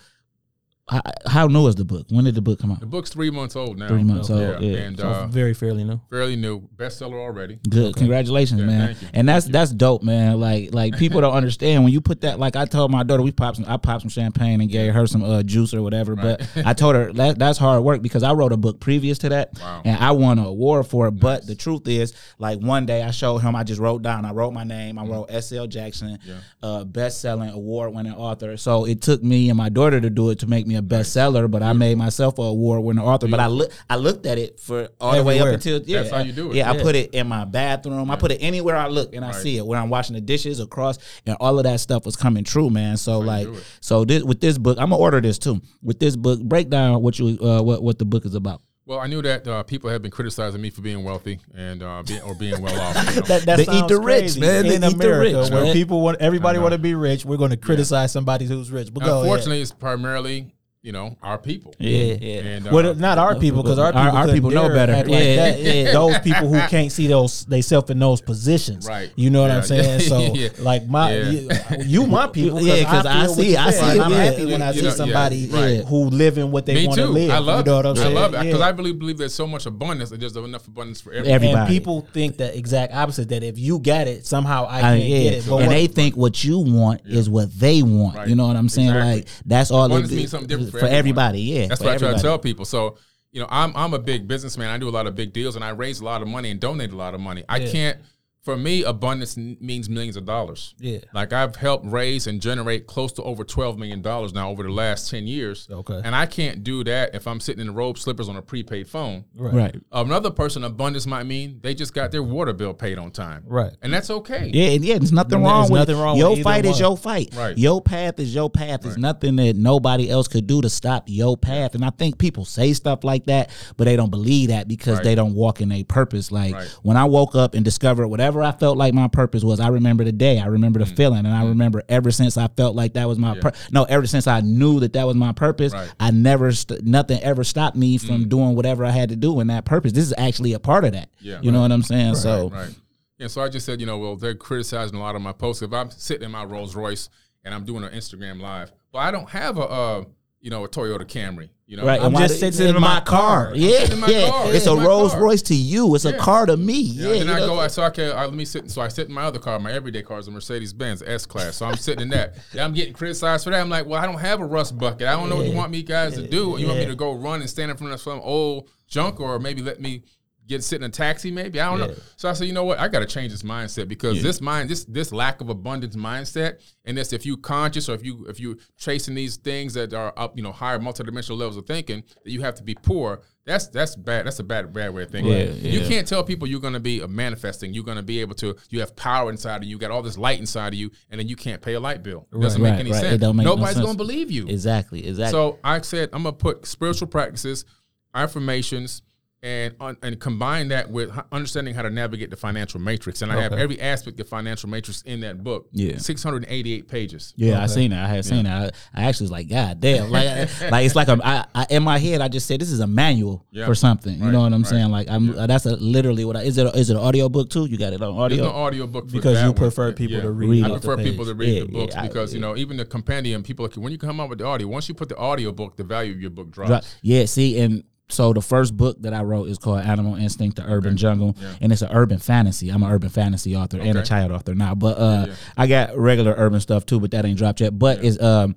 how, how new is the book? When did the book come out? The book's three months old now. Three months old, Yeah. yeah. And So uh, very fairly new. fairly new. Bestseller already. Good, congratulations, Yeah, man. thank you. And that's that's dope, man. Like like people don't [laughs] understand when you put that. Like I told my daughter, we popped some, I popped some champagne and gave her some uh, juice or whatever. But I told her that that's hard work because I wrote a book previous to that, Wow. and I won an award for it. But the truth is, like one day I showed him, I just wrote down, I wrote my name, I wrote S.L. Jackson, Mm-hmm. Yeah. uh, best selling award winning author. So it took me and my daughter to do it to make me a bestseller, but I made myself a award winning author. But I look I looked at it for all the way Everywhere. up until yeah, That's how you do it. Yeah, I put it in my bathroom. I put it anywhere I look and I Right. see it. When I'm washing the dishes across, and all of that stuff was coming true, man. So like, so this with this book, I'm gonna order this too. With this book, break down what you uh, what what the book is about. Well, I knew that uh, people have been criticizing me for being wealthy and uh, being, or being well off. you [laughs] know. That, that They eat sounds the rich, crazy. man. They In eat the America, rich, where man. people want, everybody want to be rich, we're going to criticize somebody who's rich. But go ahead. Unfortunately, it's primarily you know our people. Yeah, yeah. And uh, well, not our people because our Our- people, our couldn't people know better. like Yeah, that. [laughs] yeah. Those people who can't see those they self in those positions, Right. You know what Yeah, I'm [laughs] saying? yeah, So, yeah. like my Yeah. you, you my people, [laughs] Yeah, 'cause I feel what see- I see I'm yeah. happy when I You see know, yeah, somebody right. who living what they want to live. I love you know what it. I'm I love it because Yeah. I really believe there's so much abundance. that There's enough abundance for everybody. Everybody. And people think the exact opposite that if you got it, somehow I I- can't yeah, get it. And they think what you want is what they want. You know what I'm saying? Like that's all Abundance it means something different for, for everybody. Yeah, that's what I try to tell people. So, you know, I'm I'm a big businessman. I do a lot of big deals, and I raise a lot of money and donate a lot of money. I can't. For me, abundance n- means millions of dollars. Yeah. Like I've helped raise and generate close to over twelve million dollars now over the last ten years. Okay. And I can't do that if I'm sitting in the robe slippers on a prepaid phone. Right. Another person, abundance might mean they just got their water bill paid on time. Right. And that's okay. Yeah, and yeah, there's nothing There's wrong with nothing wrong your with either fight is your fight. Right. Your path is your path. It's nothing that nobody else could do to stop your path. And I think people say stuff like that, but they don't believe that because Right. they don't walk in a purpose. Like Right. when I woke up and discovered whatever I felt like my purpose was, I remember the day. I remember the Mm-hmm. feeling, and I remember ever since I felt like that was my pur- no. Ever since I knew that that was my purpose, Right. Mm. I never st- nothing ever stopped me from doing whatever I had to do in that purpose. This is actually a part of that. Yeah. you know what I'm saying? so. Right. And so I just said, you know, well, they're criticizing a lot of my posts. If I'm sitting in my Rolls Royce and I'm doing an Instagram live, well, I don't have a, uh, you know, a Toyota Camry. You know, Right, I'm and why just they- sitting in my car. Yeah, in my yeah. car. It's a Rolls car. Royce to you. It's a car to me. Yeah, Yeah, then I know? go. I so okay. I, let me sit. So I sit in my other car. My everyday car is a Mercedes Benz S class. So I'm sitting in that. Yeah, I'm getting criticized for that. I'm like, well, I don't have a rust bucket. I don't know what you want me guys to do. You want me to go run and stand in front of some old junk, or maybe let me get sit in a taxi? Maybe I don't know. So I said, you know what? I got to change this mindset because this mind, this this lack of abundance mindset, and this if you conscious or if you if you chasing these things that are up, you know, higher multidimensional levels of thinking, that you have to be poor. That's that's bad. That's a bad bad way of thinking. Yeah, You yeah. can't tell people you're going to be a manifesting. You're going to be able to. You have power inside of you. You got all this light inside of you, and then you can't pay a light bill. It doesn't make Right, any right. Sense. make Nobody's sense. going to believe you. Exactly, exactly. So I said I'm gonna put spiritual practices, affirmations, and un- and combine that with understanding how to navigate the financial matrix. And I have every aspect of financial matrix in that book. Yeah. 688 pages. Yeah, I seen it. I had seen it. I, I actually was like, God damn! Like, [laughs] like it's like a, I, I, in my head, I just said this is a manual Yeah. for something. You Right, know what I'm right. saying? Like, I'm that's a, literally what I is it. A, is it an audio book too? You got it on There's audio? no audio book for Because that you one. prefer people Yeah. to read. Read I it. the prefer people to read Yeah, the books yeah, I- because you know even the compendium people like when you come out with the audio once you put the audio book the value of your book drops. Right. Yeah, see, and so the first book that I wrote is called Animal Instinct: The Urban Jungle, and it's an urban fantasy. I'm an urban fantasy author and a child author now, but uh, yeah. I got regular urban stuff too, but that ain't dropped yet. But it's um.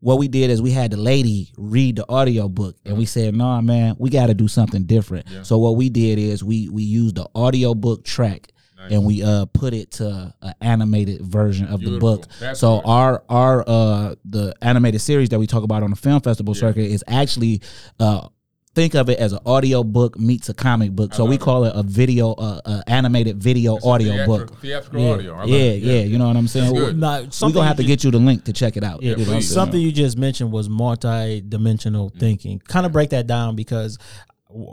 What we did is we had the lady read the audio book and we said, "Nah, man, we got to do something different." So what we did is we we used the audio book track and we uh put it to an animated version of the book. That's so our our uh the animated series that we talk about on the film festival circuit is actually uh think of it as an audio book meets a comic book. So we it. call it a video uh, uh animated video It's audio theatrical- book. Theatrical Yeah, audio. I love yeah, yeah, You know what I'm saying? That's good. Now, We're gonna have to get you the link to check it out. Yeah, You know what I'm please. something you just mentioned was multi-dimensional Mm. thinking. Kind of break that down because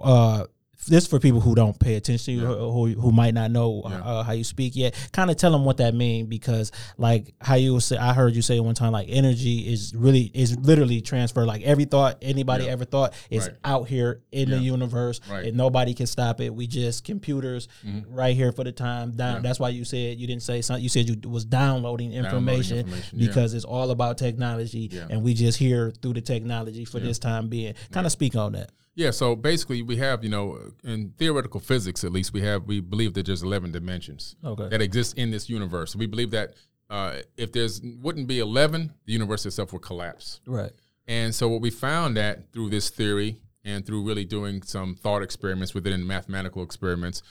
uh, this for people who don't pay attention to you, who who might not know Yeah. uh, how you speak yet. Kind of tell them what that means because like how you say, I heard you say one time like energy is really is literally transferred. Like every thought anybody Yeah. ever thought is Right. out here in the universe Right. Mm-hmm. and nobody can stop it. We just computers right here for the time down. Yeah. That's why you said you didn't say something. You said you was downloading information, information, yeah. because it's all about technology Yeah. and we just here through the technology for this time being. Kind of speak on that. Yeah, so basically we have, you know, in theoretical physics at least, we have we believe that there's 11 dimensions Okay. that exist in this universe. We believe that uh, if there's wouldn't be 11, the universe itself would collapse. Right. And so what we found that through this theory and through really doing some thought experiments within mathematical experiments,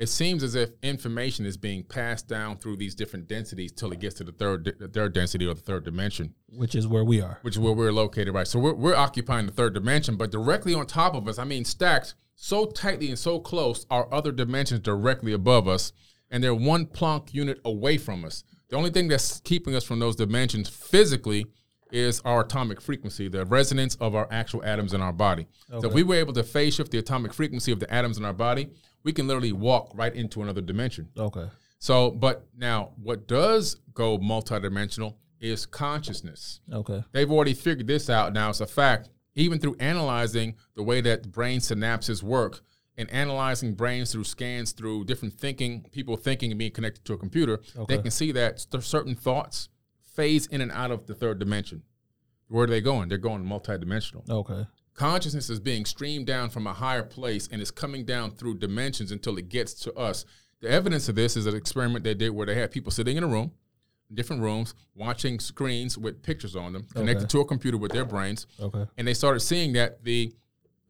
it seems as if information is being passed down through these different densities till it gets to the third the third density or the third dimension Which is where we are. which is where we're located, right? So we're, we're occupying the third dimension, but directly on top of us, I mean, stacked so tightly and so close, are other dimensions directly above us, and they're one Planck unit away from us. The only thing that's keeping us from those dimensions physically is our atomic frequency, the resonance of our actual atoms in our body. So if we were able to phase shift the atomic frequency of the atoms in our body, we can literally walk right into another dimension. Okay. So, but now what does go multidimensional is consciousness. Okay. They've already figured this out now. It's a fact. Even through analyzing the way that brain synapses work and analyzing brains through scans through different thinking, people thinking and being connected to a computer, they can see that certain thoughts phase in and out of the third dimension. Where are they going? They're going multidimensional. Okay. Consciousness is being streamed down from a higher place and is coming down through dimensions until it gets to us. The evidence of this is an experiment they did where they had people sitting in a room, different rooms, watching screens with pictures on them, connected Okay. to a computer with their brains, Okay. and they started seeing that the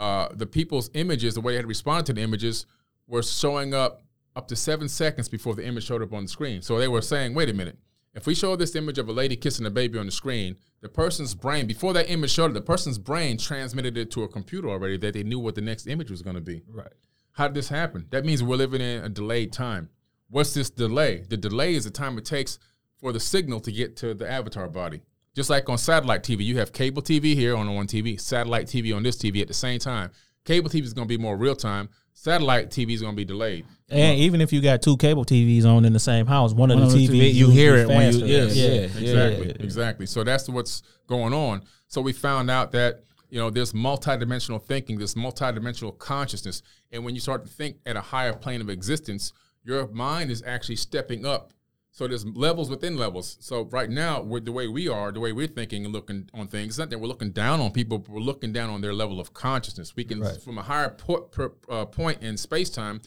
uh, the people's images, the way they had responded to the images, were showing up up to seven seconds before the image showed up on the screen. So they were saying, "Wait a minute." If we show this image of a lady kissing a baby on the screen, the person's brain, before that image showed up, the person's brain transmitted it to a computer already that they knew what the next image was going to be. Right. How did this happen? That means we're living in a delayed time. What's this delay? The delay is the time it takes for the signal to get to the avatar body. Just like on satellite TV, you have cable TV here on one TV, satellite TV on this TV at the same time. Cable TV is going to be more real time. Satellite TV is going to be delayed. And even if you got two cable TVs on in the same house, one, One of of the the TVs TV you hear it when you- faster. yeah, yeah, exactly, yeah. exactly. So that's what's going on. So we found out that you know there's multidimensional thinking, this multidimensional consciousness, and when you start to think at a higher plane of existence, your mind is actually stepping up. So there's levels within levels. So right now, with the way we are, the way we're thinking and looking on things, it's not that we're looking down on people, but we're looking down on their level of consciousness. We can, from a higher po- per, uh, point in space time,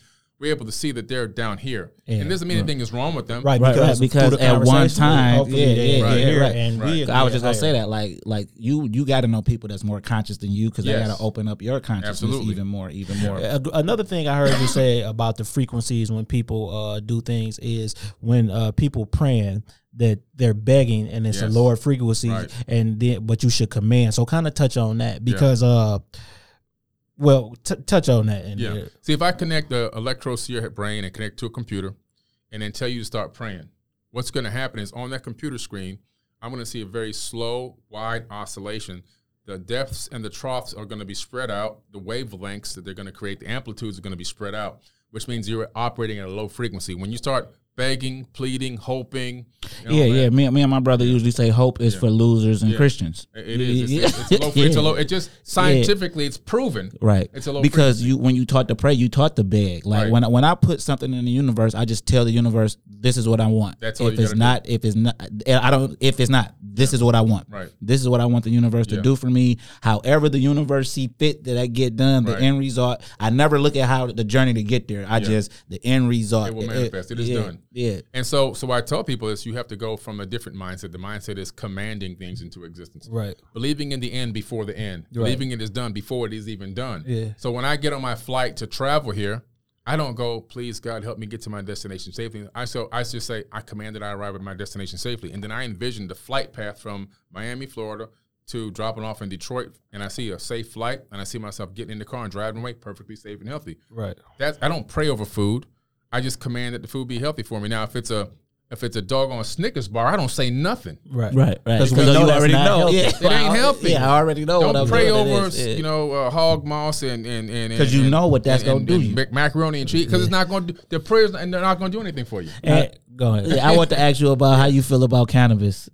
we're able to see that they're down here. Yeah. and it doesn't mean anything is wrong with them. Right, Right, because, right, because at one time, yeah, yeah, are yeah, right, and right. I was just gonna say that, like, like you, you got to know people that's more conscious than you because they got to open up your consciousness Absolutely. even more, even more. Another thing I heard you say about the frequencies when people uh, do things is when uh, people praying that they're begging and it's a lower frequency Right. and then but you should command. So kind of touch on that because uh, well, t- touch on that. And Yeah. See, if I connect the electrodes to your brain and connect to a computer, and then tell you to start praying, what's going to happen is on that computer screen, I'm going to see a very slow, wide oscillation. The depths and the troughs are going to be spread out. The wavelengths that they're going to create, the amplitudes are going to be spread out, which means you're operating at a low frequency. When you start begging, pleading, hoping, you know, yeah, man, yeah. Me, me and my brother usually say hope is for losers and Yeah. Christians. It it is. It's, it's, it's, a low, it's a low. It just [laughs] scientifically, it's proven. Right. It's a low because frequency. you when you taught to pray, you taught to beg. Like Right. when I, when I put something in the universe, I just tell the universe this is what I want. That's all if it's not, if it's not, I don't. If it's not, this is what I want. Right. This is what I want the universe to Yeah. do for me. However, the universe see fit that I get done. The Right. end result. I never look at how the journey to get there. I Yeah. just the end result. It will manifest. It is yeah, done. Yeah. And so, so what I tell people is you have to go from a different mindset. The mindset is commanding things into existence. Right. Believing in the end before the end. Believing it is done before it is even done. Yeah. So when I get on my flight to travel here, I don't go, please God help me get to my destination safely. I so I just say I command that I arrive at my destination safely, and then I envision the flight path from Miami, Florida, to dropping off in Detroit, and I see a safe flight, and I see myself getting in the car and driving away perfectly safe and healthy. Right. That's I don't pray over food. I just command that the food be healthy for me. Now, if it's a if it's a doggone Snickers bar, I don't say nothing. Right. Right, right. 'Cause we Because know you already know. Yeah, It ain't healthy. Yeah, I already know Don't I'm pray doing. It over is, yeah. you know uh, hog maws and and and 'Cause you and- know what that's and- gonna and- do and you. macaroni and cheese because it's not going to do, the prayers and they're not going to do anything for you. And, go ahead. Yeah, I want to ask you about how you feel about cannabis.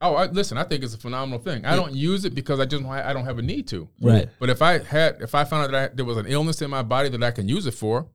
Oh, I, listen, I think it's a phenomenal thing. I don't use it because I just I don't have a need to. Right. But if I had, if I found out that I, there was an illness in my body that I can use it for,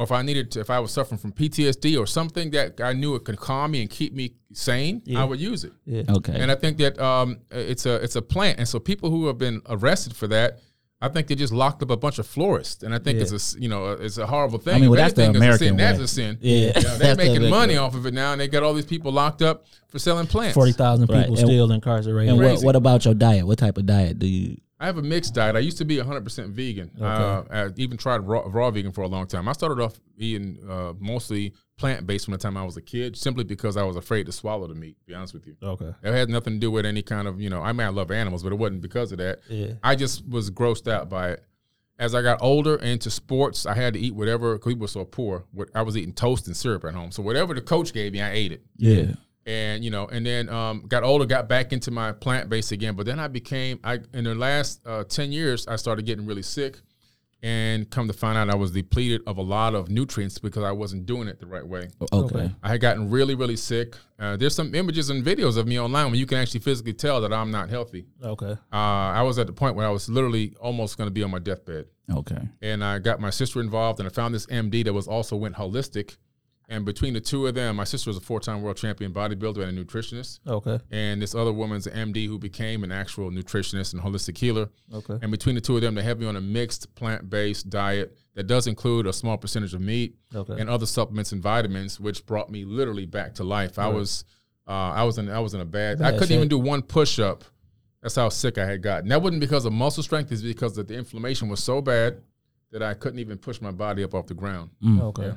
or if I needed to, if I was suffering from PTSD or something that I knew it could calm me and keep me sane, I would use it. Yeah. Okay. And I think that um, it's a it's a plant, and so people who have been arrested for that, I think they just locked up a bunch of florists, and I think Yeah. it's a s- you know it's a horrible thing. I mean, well, that's the anything, it's a sin. American That's a sin. Yeah. You know, they're making American money way. off of it now, and they got all these people locked up for selling plants. Forty thousand Right. people And- still incarcerated. and what, what about your diet? What type of diet do you? I have a mixed diet. I used to be 100% vegan. Uh, I even tried raw, raw vegan for a long time. I started off eating uh, mostly plant based from the time I was a kid, simply because I was afraid to swallow the meat. To be honest with you, Okay. it had nothing to do with any kind of you know. I mean, I love animals, but it wasn't because of that. Yeah. I just was grossed out by it. As I got older into sports, I had to eat whatever. Cause we were so poor. What I was eating toast and syrup at home. So whatever the coach gave me, I ate it Yeah. And you know, and then um, got older, got back into my plant based again. But then I became, I in the last uh, ten years, I started getting really sick, and come to find out, I was depleted of a lot of nutrients because I wasn't doing it the right way. Okay. I had gotten really, really sick. Uh, there's some images and videos of me online where you can actually physically tell that I'm not healthy. Okay. Uh, I was at the point where I was literally almost going to be on my deathbed Okay. and I got my sister involved, and I found this MD that was also went holistic. And between the two of them, my sister was a four-time world champion bodybuilder and a nutritionist, Okay. and this other woman's an MD who became an actual nutritionist and holistic healer. Okay. And between the two of them, they have me on a mixed plant-based diet that does include a small percentage of meat Okay. and other supplements and vitamins, which brought me literally back to life. I was, uh, I was in, I was in a bad. I couldn't even do one push-up. That's how sick I had gotten. That wasn't because of muscle strength; it's because that the inflammation was so bad that I couldn't even push my body up off the ground. Okay.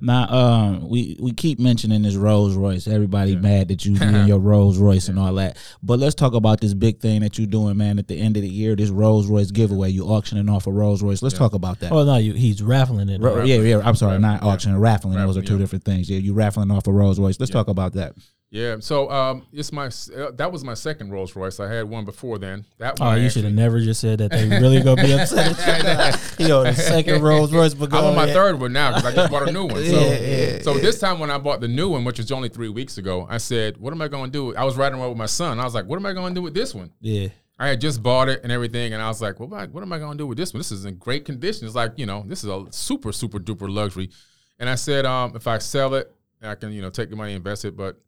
Now, um, we we keep mentioning this Rolls Royce. Everybody mad that you be in your [laughs] Rolls Royce and all that. But let's talk about this big thing that you're doing, man. At the end of the year, this Rolls Royce giveaway. You auctioning off a Rolls Royce. Let's talk about that. Oh no, you, he's raffling it. Ro- yeah, yeah. I'm sorry, not Yeah. auctioning, raffling. Those are two yeah. different things. Yeah, you raffling off a Rolls Royce. Let's talk about that. Yeah. So um, it's my uh, that was my second Rolls Royce. I had one before then. That Oh, one. You should have never just said that. They really gonna be upset at you. [laughs] Yo, the second Rolls Royce, but I'm on my third one now because I just bought a new one. So, [laughs] Yeah, yeah, so this time when I bought the new one, which was only three weeks ago, I said, "What am I going to do?" I was riding around with my son. I was like, "What am I going to do with this one?" Yeah. I had just bought it and everything, and I was like, "What am I, what am I going to do with this one? This is in great condition. It's like you know, this is a super super duper luxury." And I said, um, if I sell it, I can you know take the money, invest it. But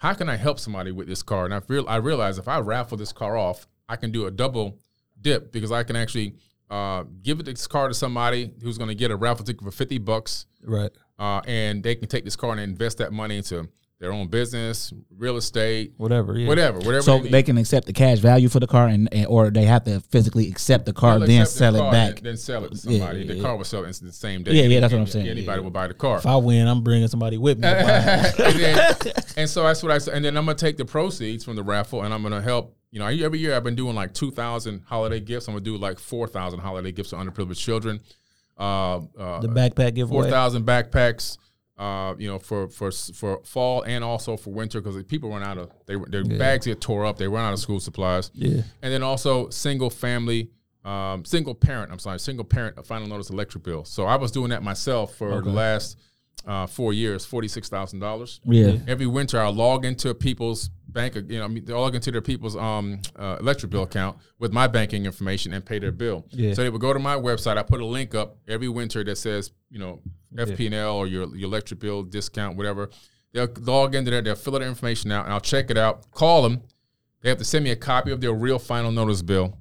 how can I help somebody with this car? And I feel I realized if I raffle this car off, I can do a double dip because I can actually uh, give this car to somebody who's going to get a raffle ticket for fifty bucks, Right. uh, and they can take this car and invest that money into their own business, real estate, Whatever. Yeah. whatever, whatever. So need. they can accept the cash value for the car, and, and or they have to physically accept the car, They'll then accept the sell it back. and Then sell it to somebody. yeah, the yeah. car will sell it the same day. Yeah, yeah, that's what I'm saying. Anybody Yeah. will buy the car. If I win, I'm bringing somebody with me. to buy it. and, then, [laughs] and so that's what I said. And then I'm gonna take the proceeds from the raffle and I'm gonna help. You know, every year I've been doing like two thousand holiday gifts. I'm gonna do like four thousand holiday gifts to underprivileged children. Uh, uh, the backpack four giveaway. thousand backpacks. Uh, you know, for for for fall and also for winter because people run out of they their bags get tore up. They run out of school supplies. Yeah. And then also single family, um, single parent. I'm sorry, single parent final notice electric bill. So I was doing that myself for the last uh, four years, forty six thousand dollars. Yeah. Every winter, I log into people's bank. You know, I mean, they log into their people's um, uh, electric bill account with my banking information and pay their bill. Yeah. So they would go to my website. I put a link up every winter that says, you know, FP&L or your, your electric bill discount, whatever. They'll log into there. They'll fill out their information out, and I'll check it out. Call them. They have to send me a copy of their real final notice bill.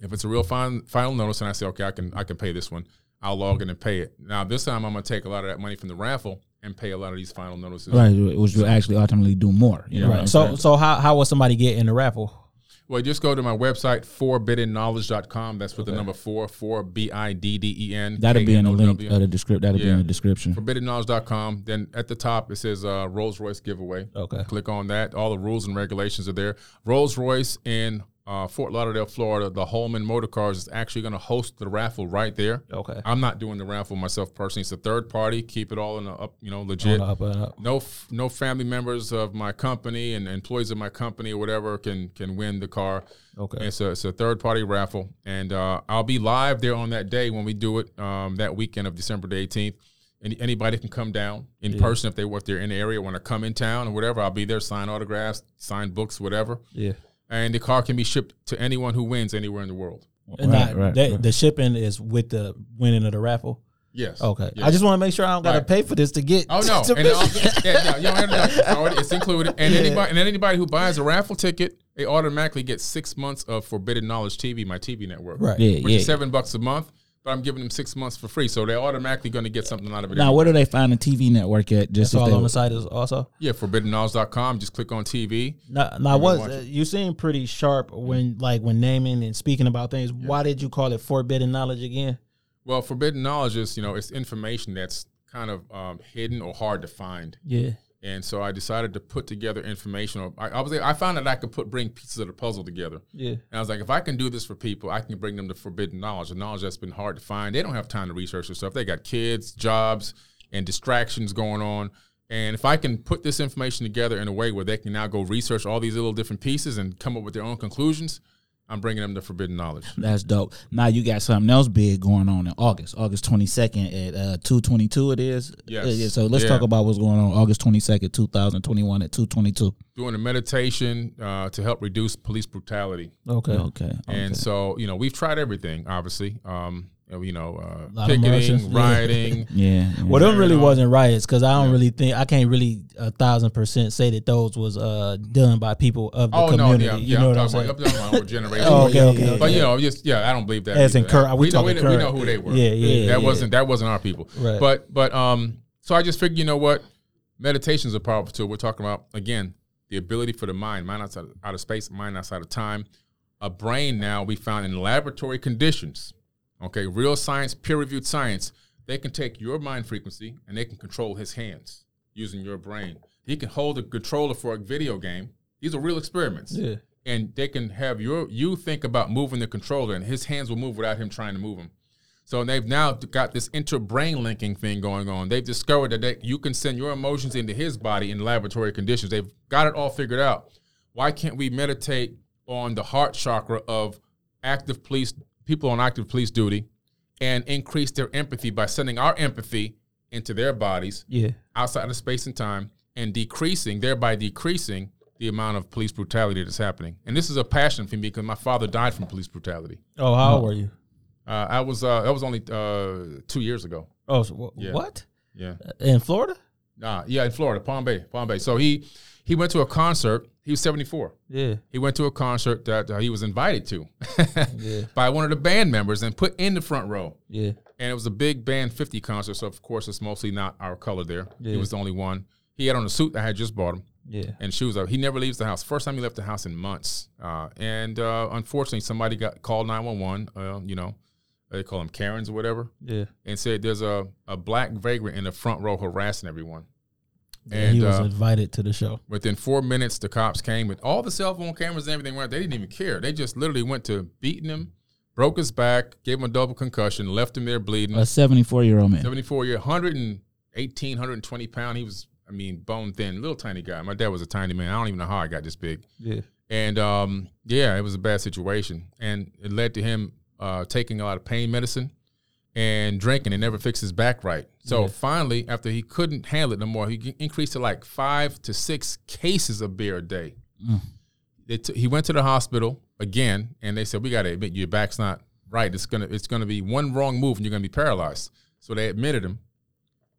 If it's a real fin- final notice, and I say, okay, I can I can pay this one, I'll log in and pay it. Now this time I'm gonna take a lot of that money from the raffle and pay a lot of these final notices. Right, which will actually ultimately do more. You know Right. So saying? so how how will somebody get in the raffle? Well, just go to my website, 4biddenknowledge.com. That's with the number four, four B I D D E N. that'll be in the link of the description. That'll be in the description. 4biddenknowledge.com. Then at the top it says uh, Rolls Royce giveaway. Okay. Click on that. All the rules and regulations are there. Rolls Royce in uh, Fort Lauderdale, Florida. The Holman Motor Cars is actually going to host the raffle right there. Okay. I'm not doing the raffle myself personally. It's a third party. Keep it all in the up, you know, legit. Up up. No, f- no family members of my company and employees of my company or whatever can can win the car. Okay. It's a, it's a third party raffle, and uh, I'll be live there on that day when we do it um, that weekend of December the 18th. Any, anybody can come down in person if they if they're in the area want to come in town or whatever. I'll be there, sign autographs, sign books, whatever. Yeah. And the car can be shipped to anyone who wins anywhere in the world. And Right, not- right, that- right. The shipping is with the winning of the raffle. Yes. Okay. Yes. I just want to make sure I don't got to pay for this to get. Oh no! to and all, Michigan. yeah, no, you don't have to- it's, included. And anybody and anybody who buys a raffle ticket, they automatically get six months of Forbidden Knowledge TV, my TV network. Right. Yeah, Which yeah. is seven bucks a month, but I'm giving them six months for free, so they're automatically going to get something out of it. Now, anyway. where do they find the TV network at? Just It's if all they- on the site is also. Yeah, 4biddenknowledge.com. Just click on TV. Now, now what uh, you seem pretty sharp when like when naming and speaking about things. Why did you call it forbidden knowledge again? Well, forbidden knowledge is you know it's information that's kind of um, hidden or hard to find. Yeah. And so I decided to put together information. Or I, I was I found that I could put bring pieces of the puzzle together. Yeah. And I was like, if I can do this for people, I can bring them the forbidden knowledge, the knowledge that's been hard to find. They don't have time to research this stuff. They got kids, jobs, and distractions going on. And if I can put this information together in a way where they can now go research all these little different pieces and come up with their own conclusions, I'm bringing them the forbidden knowledge. That's dope. Now you got something else big going on in August, August twenty second at uh, two twenty two. It is. Yes. Uh, yeah, so let's Yeah. talk about what's going on August twenty second, two thousand twenty one at two twenty two. Doing a meditation uh, to help reduce police brutality. Okay. Okay. okay. And so, you know, we've tried everything, obviously. Um, you know, uh, Lot of marches. picketing, rioting. [laughs] yeah. yeah. Well, them really wasn't riots because I don't really think I can't really a thousand percent say that those was uh done by people of the Oh no, community. yeah, you yeah. know I'm what I'm talking saying? about, I'm talking about [laughs] my old generation. Oh, okay, okay, But okay. you know, just yeah, I don't believe that. As in either. current- we we know, we, talking know- we know who they were. Yeah, yeah, That yeah. wasn't that wasn't our people. Right. But but um, so I just figured, you know what, meditation is a powerful tool. We're talking about again the ability for the mind, mind outside out of space, mind outside of time. A brain now we found in laboratory conditions. Okay, real science, peer reviewed science. They can take your mind frequency and they can control his hands using your brain. He can hold a controller for a video game. These are real experiments Yeah. and they can have your you think about moving the controller and his hands will move without him trying to move them. So they've now got this inter-brain linking thing going on. They've discovered that they, you can send your emotions into his body in laboratory conditions. They've got it all figured out. Why can't we meditate on the heart chakra of active police people on active police duty and increase their empathy by sending our empathy into their bodies Yeah. outside of space and time and decreasing, thereby decreasing the amount of police brutality that's happening. And this is a passion for me because my father died from police brutality. Oh, how old were you? Uh, I was uh, that was only uh, two years ago. Oh, so, wh- Yeah. what? Yeah. in Florida. Nah, yeah, in Florida, Palm Bay, Palm Bay. So he he went to a concert. He was 74. Yeah, He went to a concert that uh, he was invited to [laughs] Yeah. by one of the band members and put in the front row. yeah, And it was a big band 50 concert. So, of course, it's mostly not our color there. He was the only one. He had on a suit I had just bought him yeah. and shoes. He never leaves the house. First time he left the house in months. Uh, and uh, unfortunately, somebody got called 911. Uh, you know, they call them Karens or whatever, Yeah. and said there's a, a black vagrant in the front row harassing everyone. And he was uh, invited to the show. Within four minutes, the cops came with all the cell phone cameras and everything. Right, they didn't even care. They just literally went to beating him, broke his back, gave him a double concussion, left him there bleeding. A 74 year old man. 74 year, 118, 120 pound. He was, I mean, bone thin, little tiny guy. My dad was a tiny man. I don't even know how I got this big. Yeah. And um, yeah, it was a bad situation, and it led to him uh, taking a lot of pain medicine and drinking and never fixed his back right. So Yeah. finally, after he couldn't handle it no more, he increased to like five to six cases of beer a day. Mm. They t- he went to the hospital again, and they said, "We got to admit your back's not right. It's gonna it's gonna be one wrong move, and you're gonna be paralyzed." So they admitted him,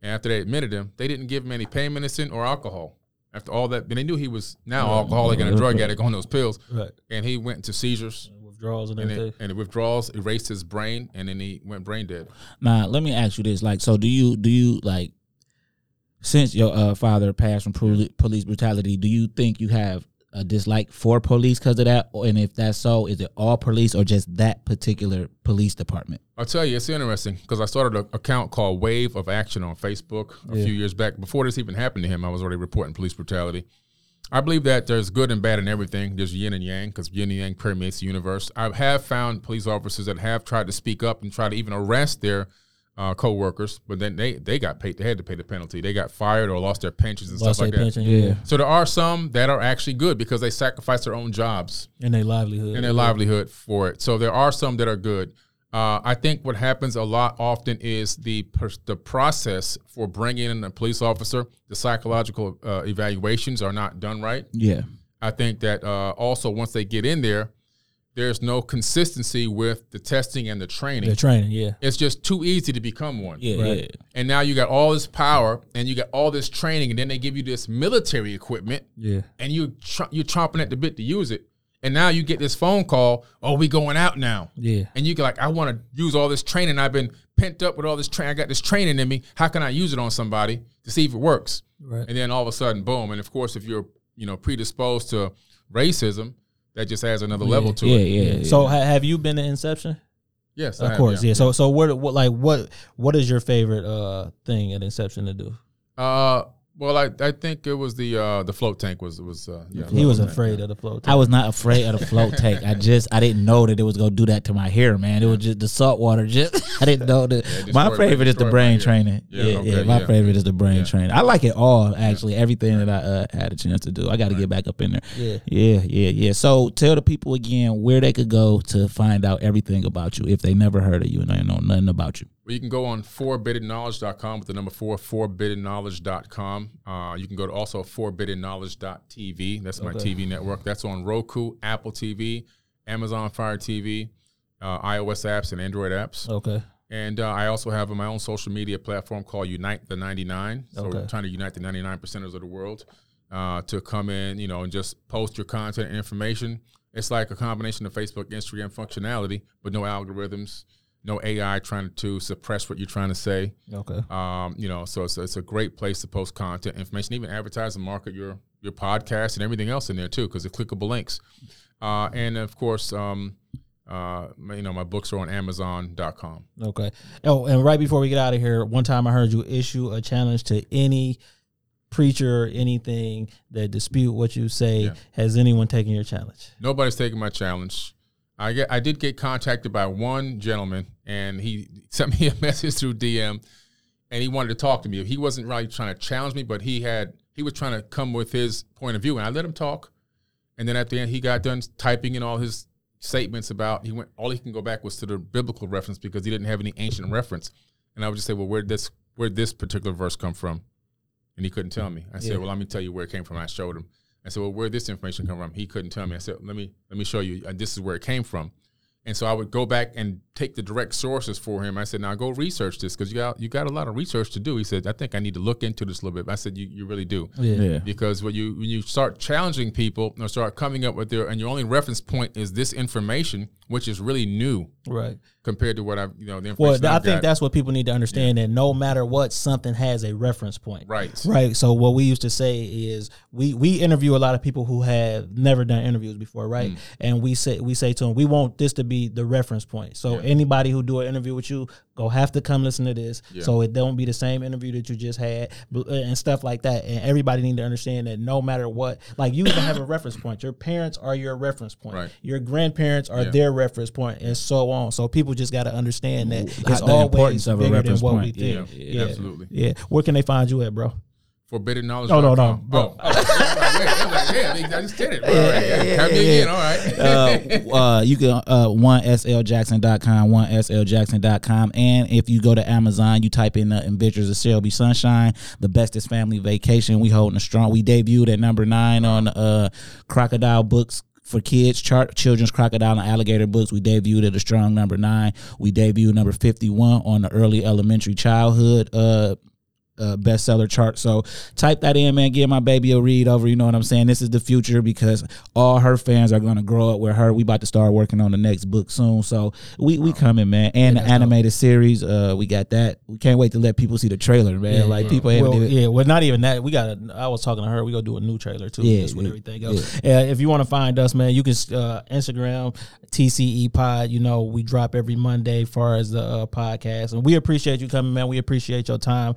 and after they admitted him, they didn't give him any pain medicine or alcohol. After all that, and they knew he was now alcoholic and a drug addict on those pills, Right. and he went into seizures Withdrawals and and, everything. it, and the withdrawals erased his brain, and then he went brain dead. Now, let me ask you this: like, so do you do you like since your uh, father passed from poli- police brutality? Do you think you have a dislike for police because of that? And if that's so, is it all police or just that particular police department? I'll tell you, it's interesting because I started an account called Wave of Action on Facebook a few years back. Before this even happened to him, I was already reporting police brutality. I believe that there's good and bad in everything. There's yin and yang because yin and yang permeates the universe. I have found police officers that have tried to speak up and try to even arrest their uh, co-workers, but then they they got paid. They had to pay the penalty. They got fired or lost their pensions and Lost stuff like that. pension. Yeah. So there are some that are actually good because they sacrifice their own jobs And their livelihood. and their livelihood for it. So there are some that are good. Uh, I think what happens a lot often is the per- the process for bringing in a police officer, the psychological uh, evaluations are not done right. Yeah, I think that uh, also once they get in there, there's no consistency with the testing and the training. The training. Yeah. it's just too easy to become one. yeah, yeah. And now you got all this power and you got all this training, and then they give you this military equipment Yeah. and you ch- you're chomping at the bit to use it. And now you get this phone call, oh, we going out now. Yeah. And you get like, I want to use all this training. I've been pent up with all this training. I got this training in me. How can I use it on somebody to see if it works? Right. And then all of a sudden, boom. And of course, if you're you know predisposed to racism, that just adds another level to yeah, it. yeah, yeah. So ha- have you been to Inception? Yes, I Of have, course, yeah. So so what what like what what is your favorite uh thing at Inception to do? Uh, well, I, I think it was the uh the float tank was was uh yeah. He was float tank, afraid of the float. Tank. I was not afraid of the float [laughs] tank. I just I didn't know that it was gonna do that to my hair, man. It was just the salt water. Just [laughs] I didn't know that. destroyed- my favorite is the brain training. Yeah, Yeah, yeah. my yeah. favorite is the brain Yeah. training. I like it all actually. Everything that I uh, had a chance to do. I got to get back up in there. Yeah. Yeah, yeah, yeah. So tell the people again where they could go to find out everything about you if they never heard of you and they know nothing about you. Well, you can go on 4biddenknowledge.com with the number four, 4biddenknowledge.com. Uh, you can go to also 4biddenknowledge.tv. That's my Okay. TV network. That's on Roku, Apple TV, Amazon Fire TV, uh, iOS apps, and Android apps. Okay. And uh, I also have my own social media platform called Unite the 99. So Okay. we're trying to unite the 99 percenters of the world uh, to come in, you know, and just post your content and information. It's like a combination of Facebook, Instagram functionality, but no algorithms, no AI trying to suppress what you're trying to say. Okay. Um, you know, so it's, it's a great place to post content, information, even advertise and market your your podcast and everything else in there too, because it's clickable links. Uh, and of course, um, uh, you know, my books are on Amazon.com. Okay. Oh, and right before we get out of here, one time I heard you issue a challenge to any preacher, anything that dispute what you say. Yeah. Has anyone taken your challenge? Nobody's taking my challenge. I get I did get contacted by one gentleman and he sent [laughs] me a message through DM and he wanted to talk to me. He wasn't really trying to challenge me, but he had he was trying to come with his point of view and I let him talk. And then at the end he got done typing in all his statements about he went all he can go back was to the biblical reference because he didn't have any ancient reference. And I would just say, Well, where did this where did this particular verse come from? And he couldn't tell me. I said, Yeah. Well, let me tell you where it came from. I showed him. I said, "Well, where did this information come from?" He couldn't tell me. I said, "Let me let me show you. Uh, this is where it came from." And so I would go back and take the direct sources for him. I said, "Now go research this because you got you got a lot of research to do." He said, "I think I need to look into this a little bit." I said, "You, you really do." Yeah. Yeah. Because when you when you start challenging people or start coming up with their and your only reference point is this information, which is really new Right. compared to what I've you know the Well, information I I've think got. that's what people need to understand that no matter what, something has a reference point. right. Right. So what we used to say is we we interview a lot of people who have never done interviews before, right? Mm. And we say we say to them, we want this to be the reference point. So anybody who do an interview with you, go have to come listen to this. So it don't be the same interview that you just had uh, and stuff like that. And everybody need to understand that no matter what, like you even have a [coughs] reference point. Your parents are your reference point. Right. Your grandparents are Yeah. their reference point, and so on. So people just got to understand that it's the always importance of a bigger than reference what we point. think. Yeah, absolutely. Yeah. Where can they find you at, bro? Forbidden knowledge. No, no, no, bro. Oh, oh, yeah, yeah, yeah, I just did it. All right, yeah, Tap me again. All right. uh, uh, you can uh, one sljackson.com, one sljackson.com, and if you go to Amazon, you type in the Adventures of Shelby Sunshine, the bestest family vacation. We holding a strong. We debuted at number nine on uh, Crocodile Books. For kids, chart children's crocodile and alligator books, we debuted at a strong number nine. We debuted number fifty one on the early elementary childhood uh, uh, bestseller chart. So type that in, man. Give my baby a read over. You know what I'm saying? This is the future because all her fans are gonna grow up with her. We about to start working on the next book soon. So we we coming, man. And the animated series, uh, we got that. We can't wait to let people see the trailer, man. like people haven't well, it. yeah, well, not even that. We got. A, I was talking to her. We gonna do a new trailer too. Yeah, just with yeah, everything else. Uh, if you want to find us, man, you can uh, Instagram TCE Pod. You know, we drop every Monday, far as the uh, podcast, and we appreciate you coming, man. We appreciate your time.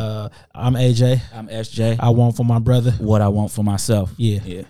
Uh, I'm AJ. I'm SJ. I want for my brother. what I want for myself. Yeah. Yeah.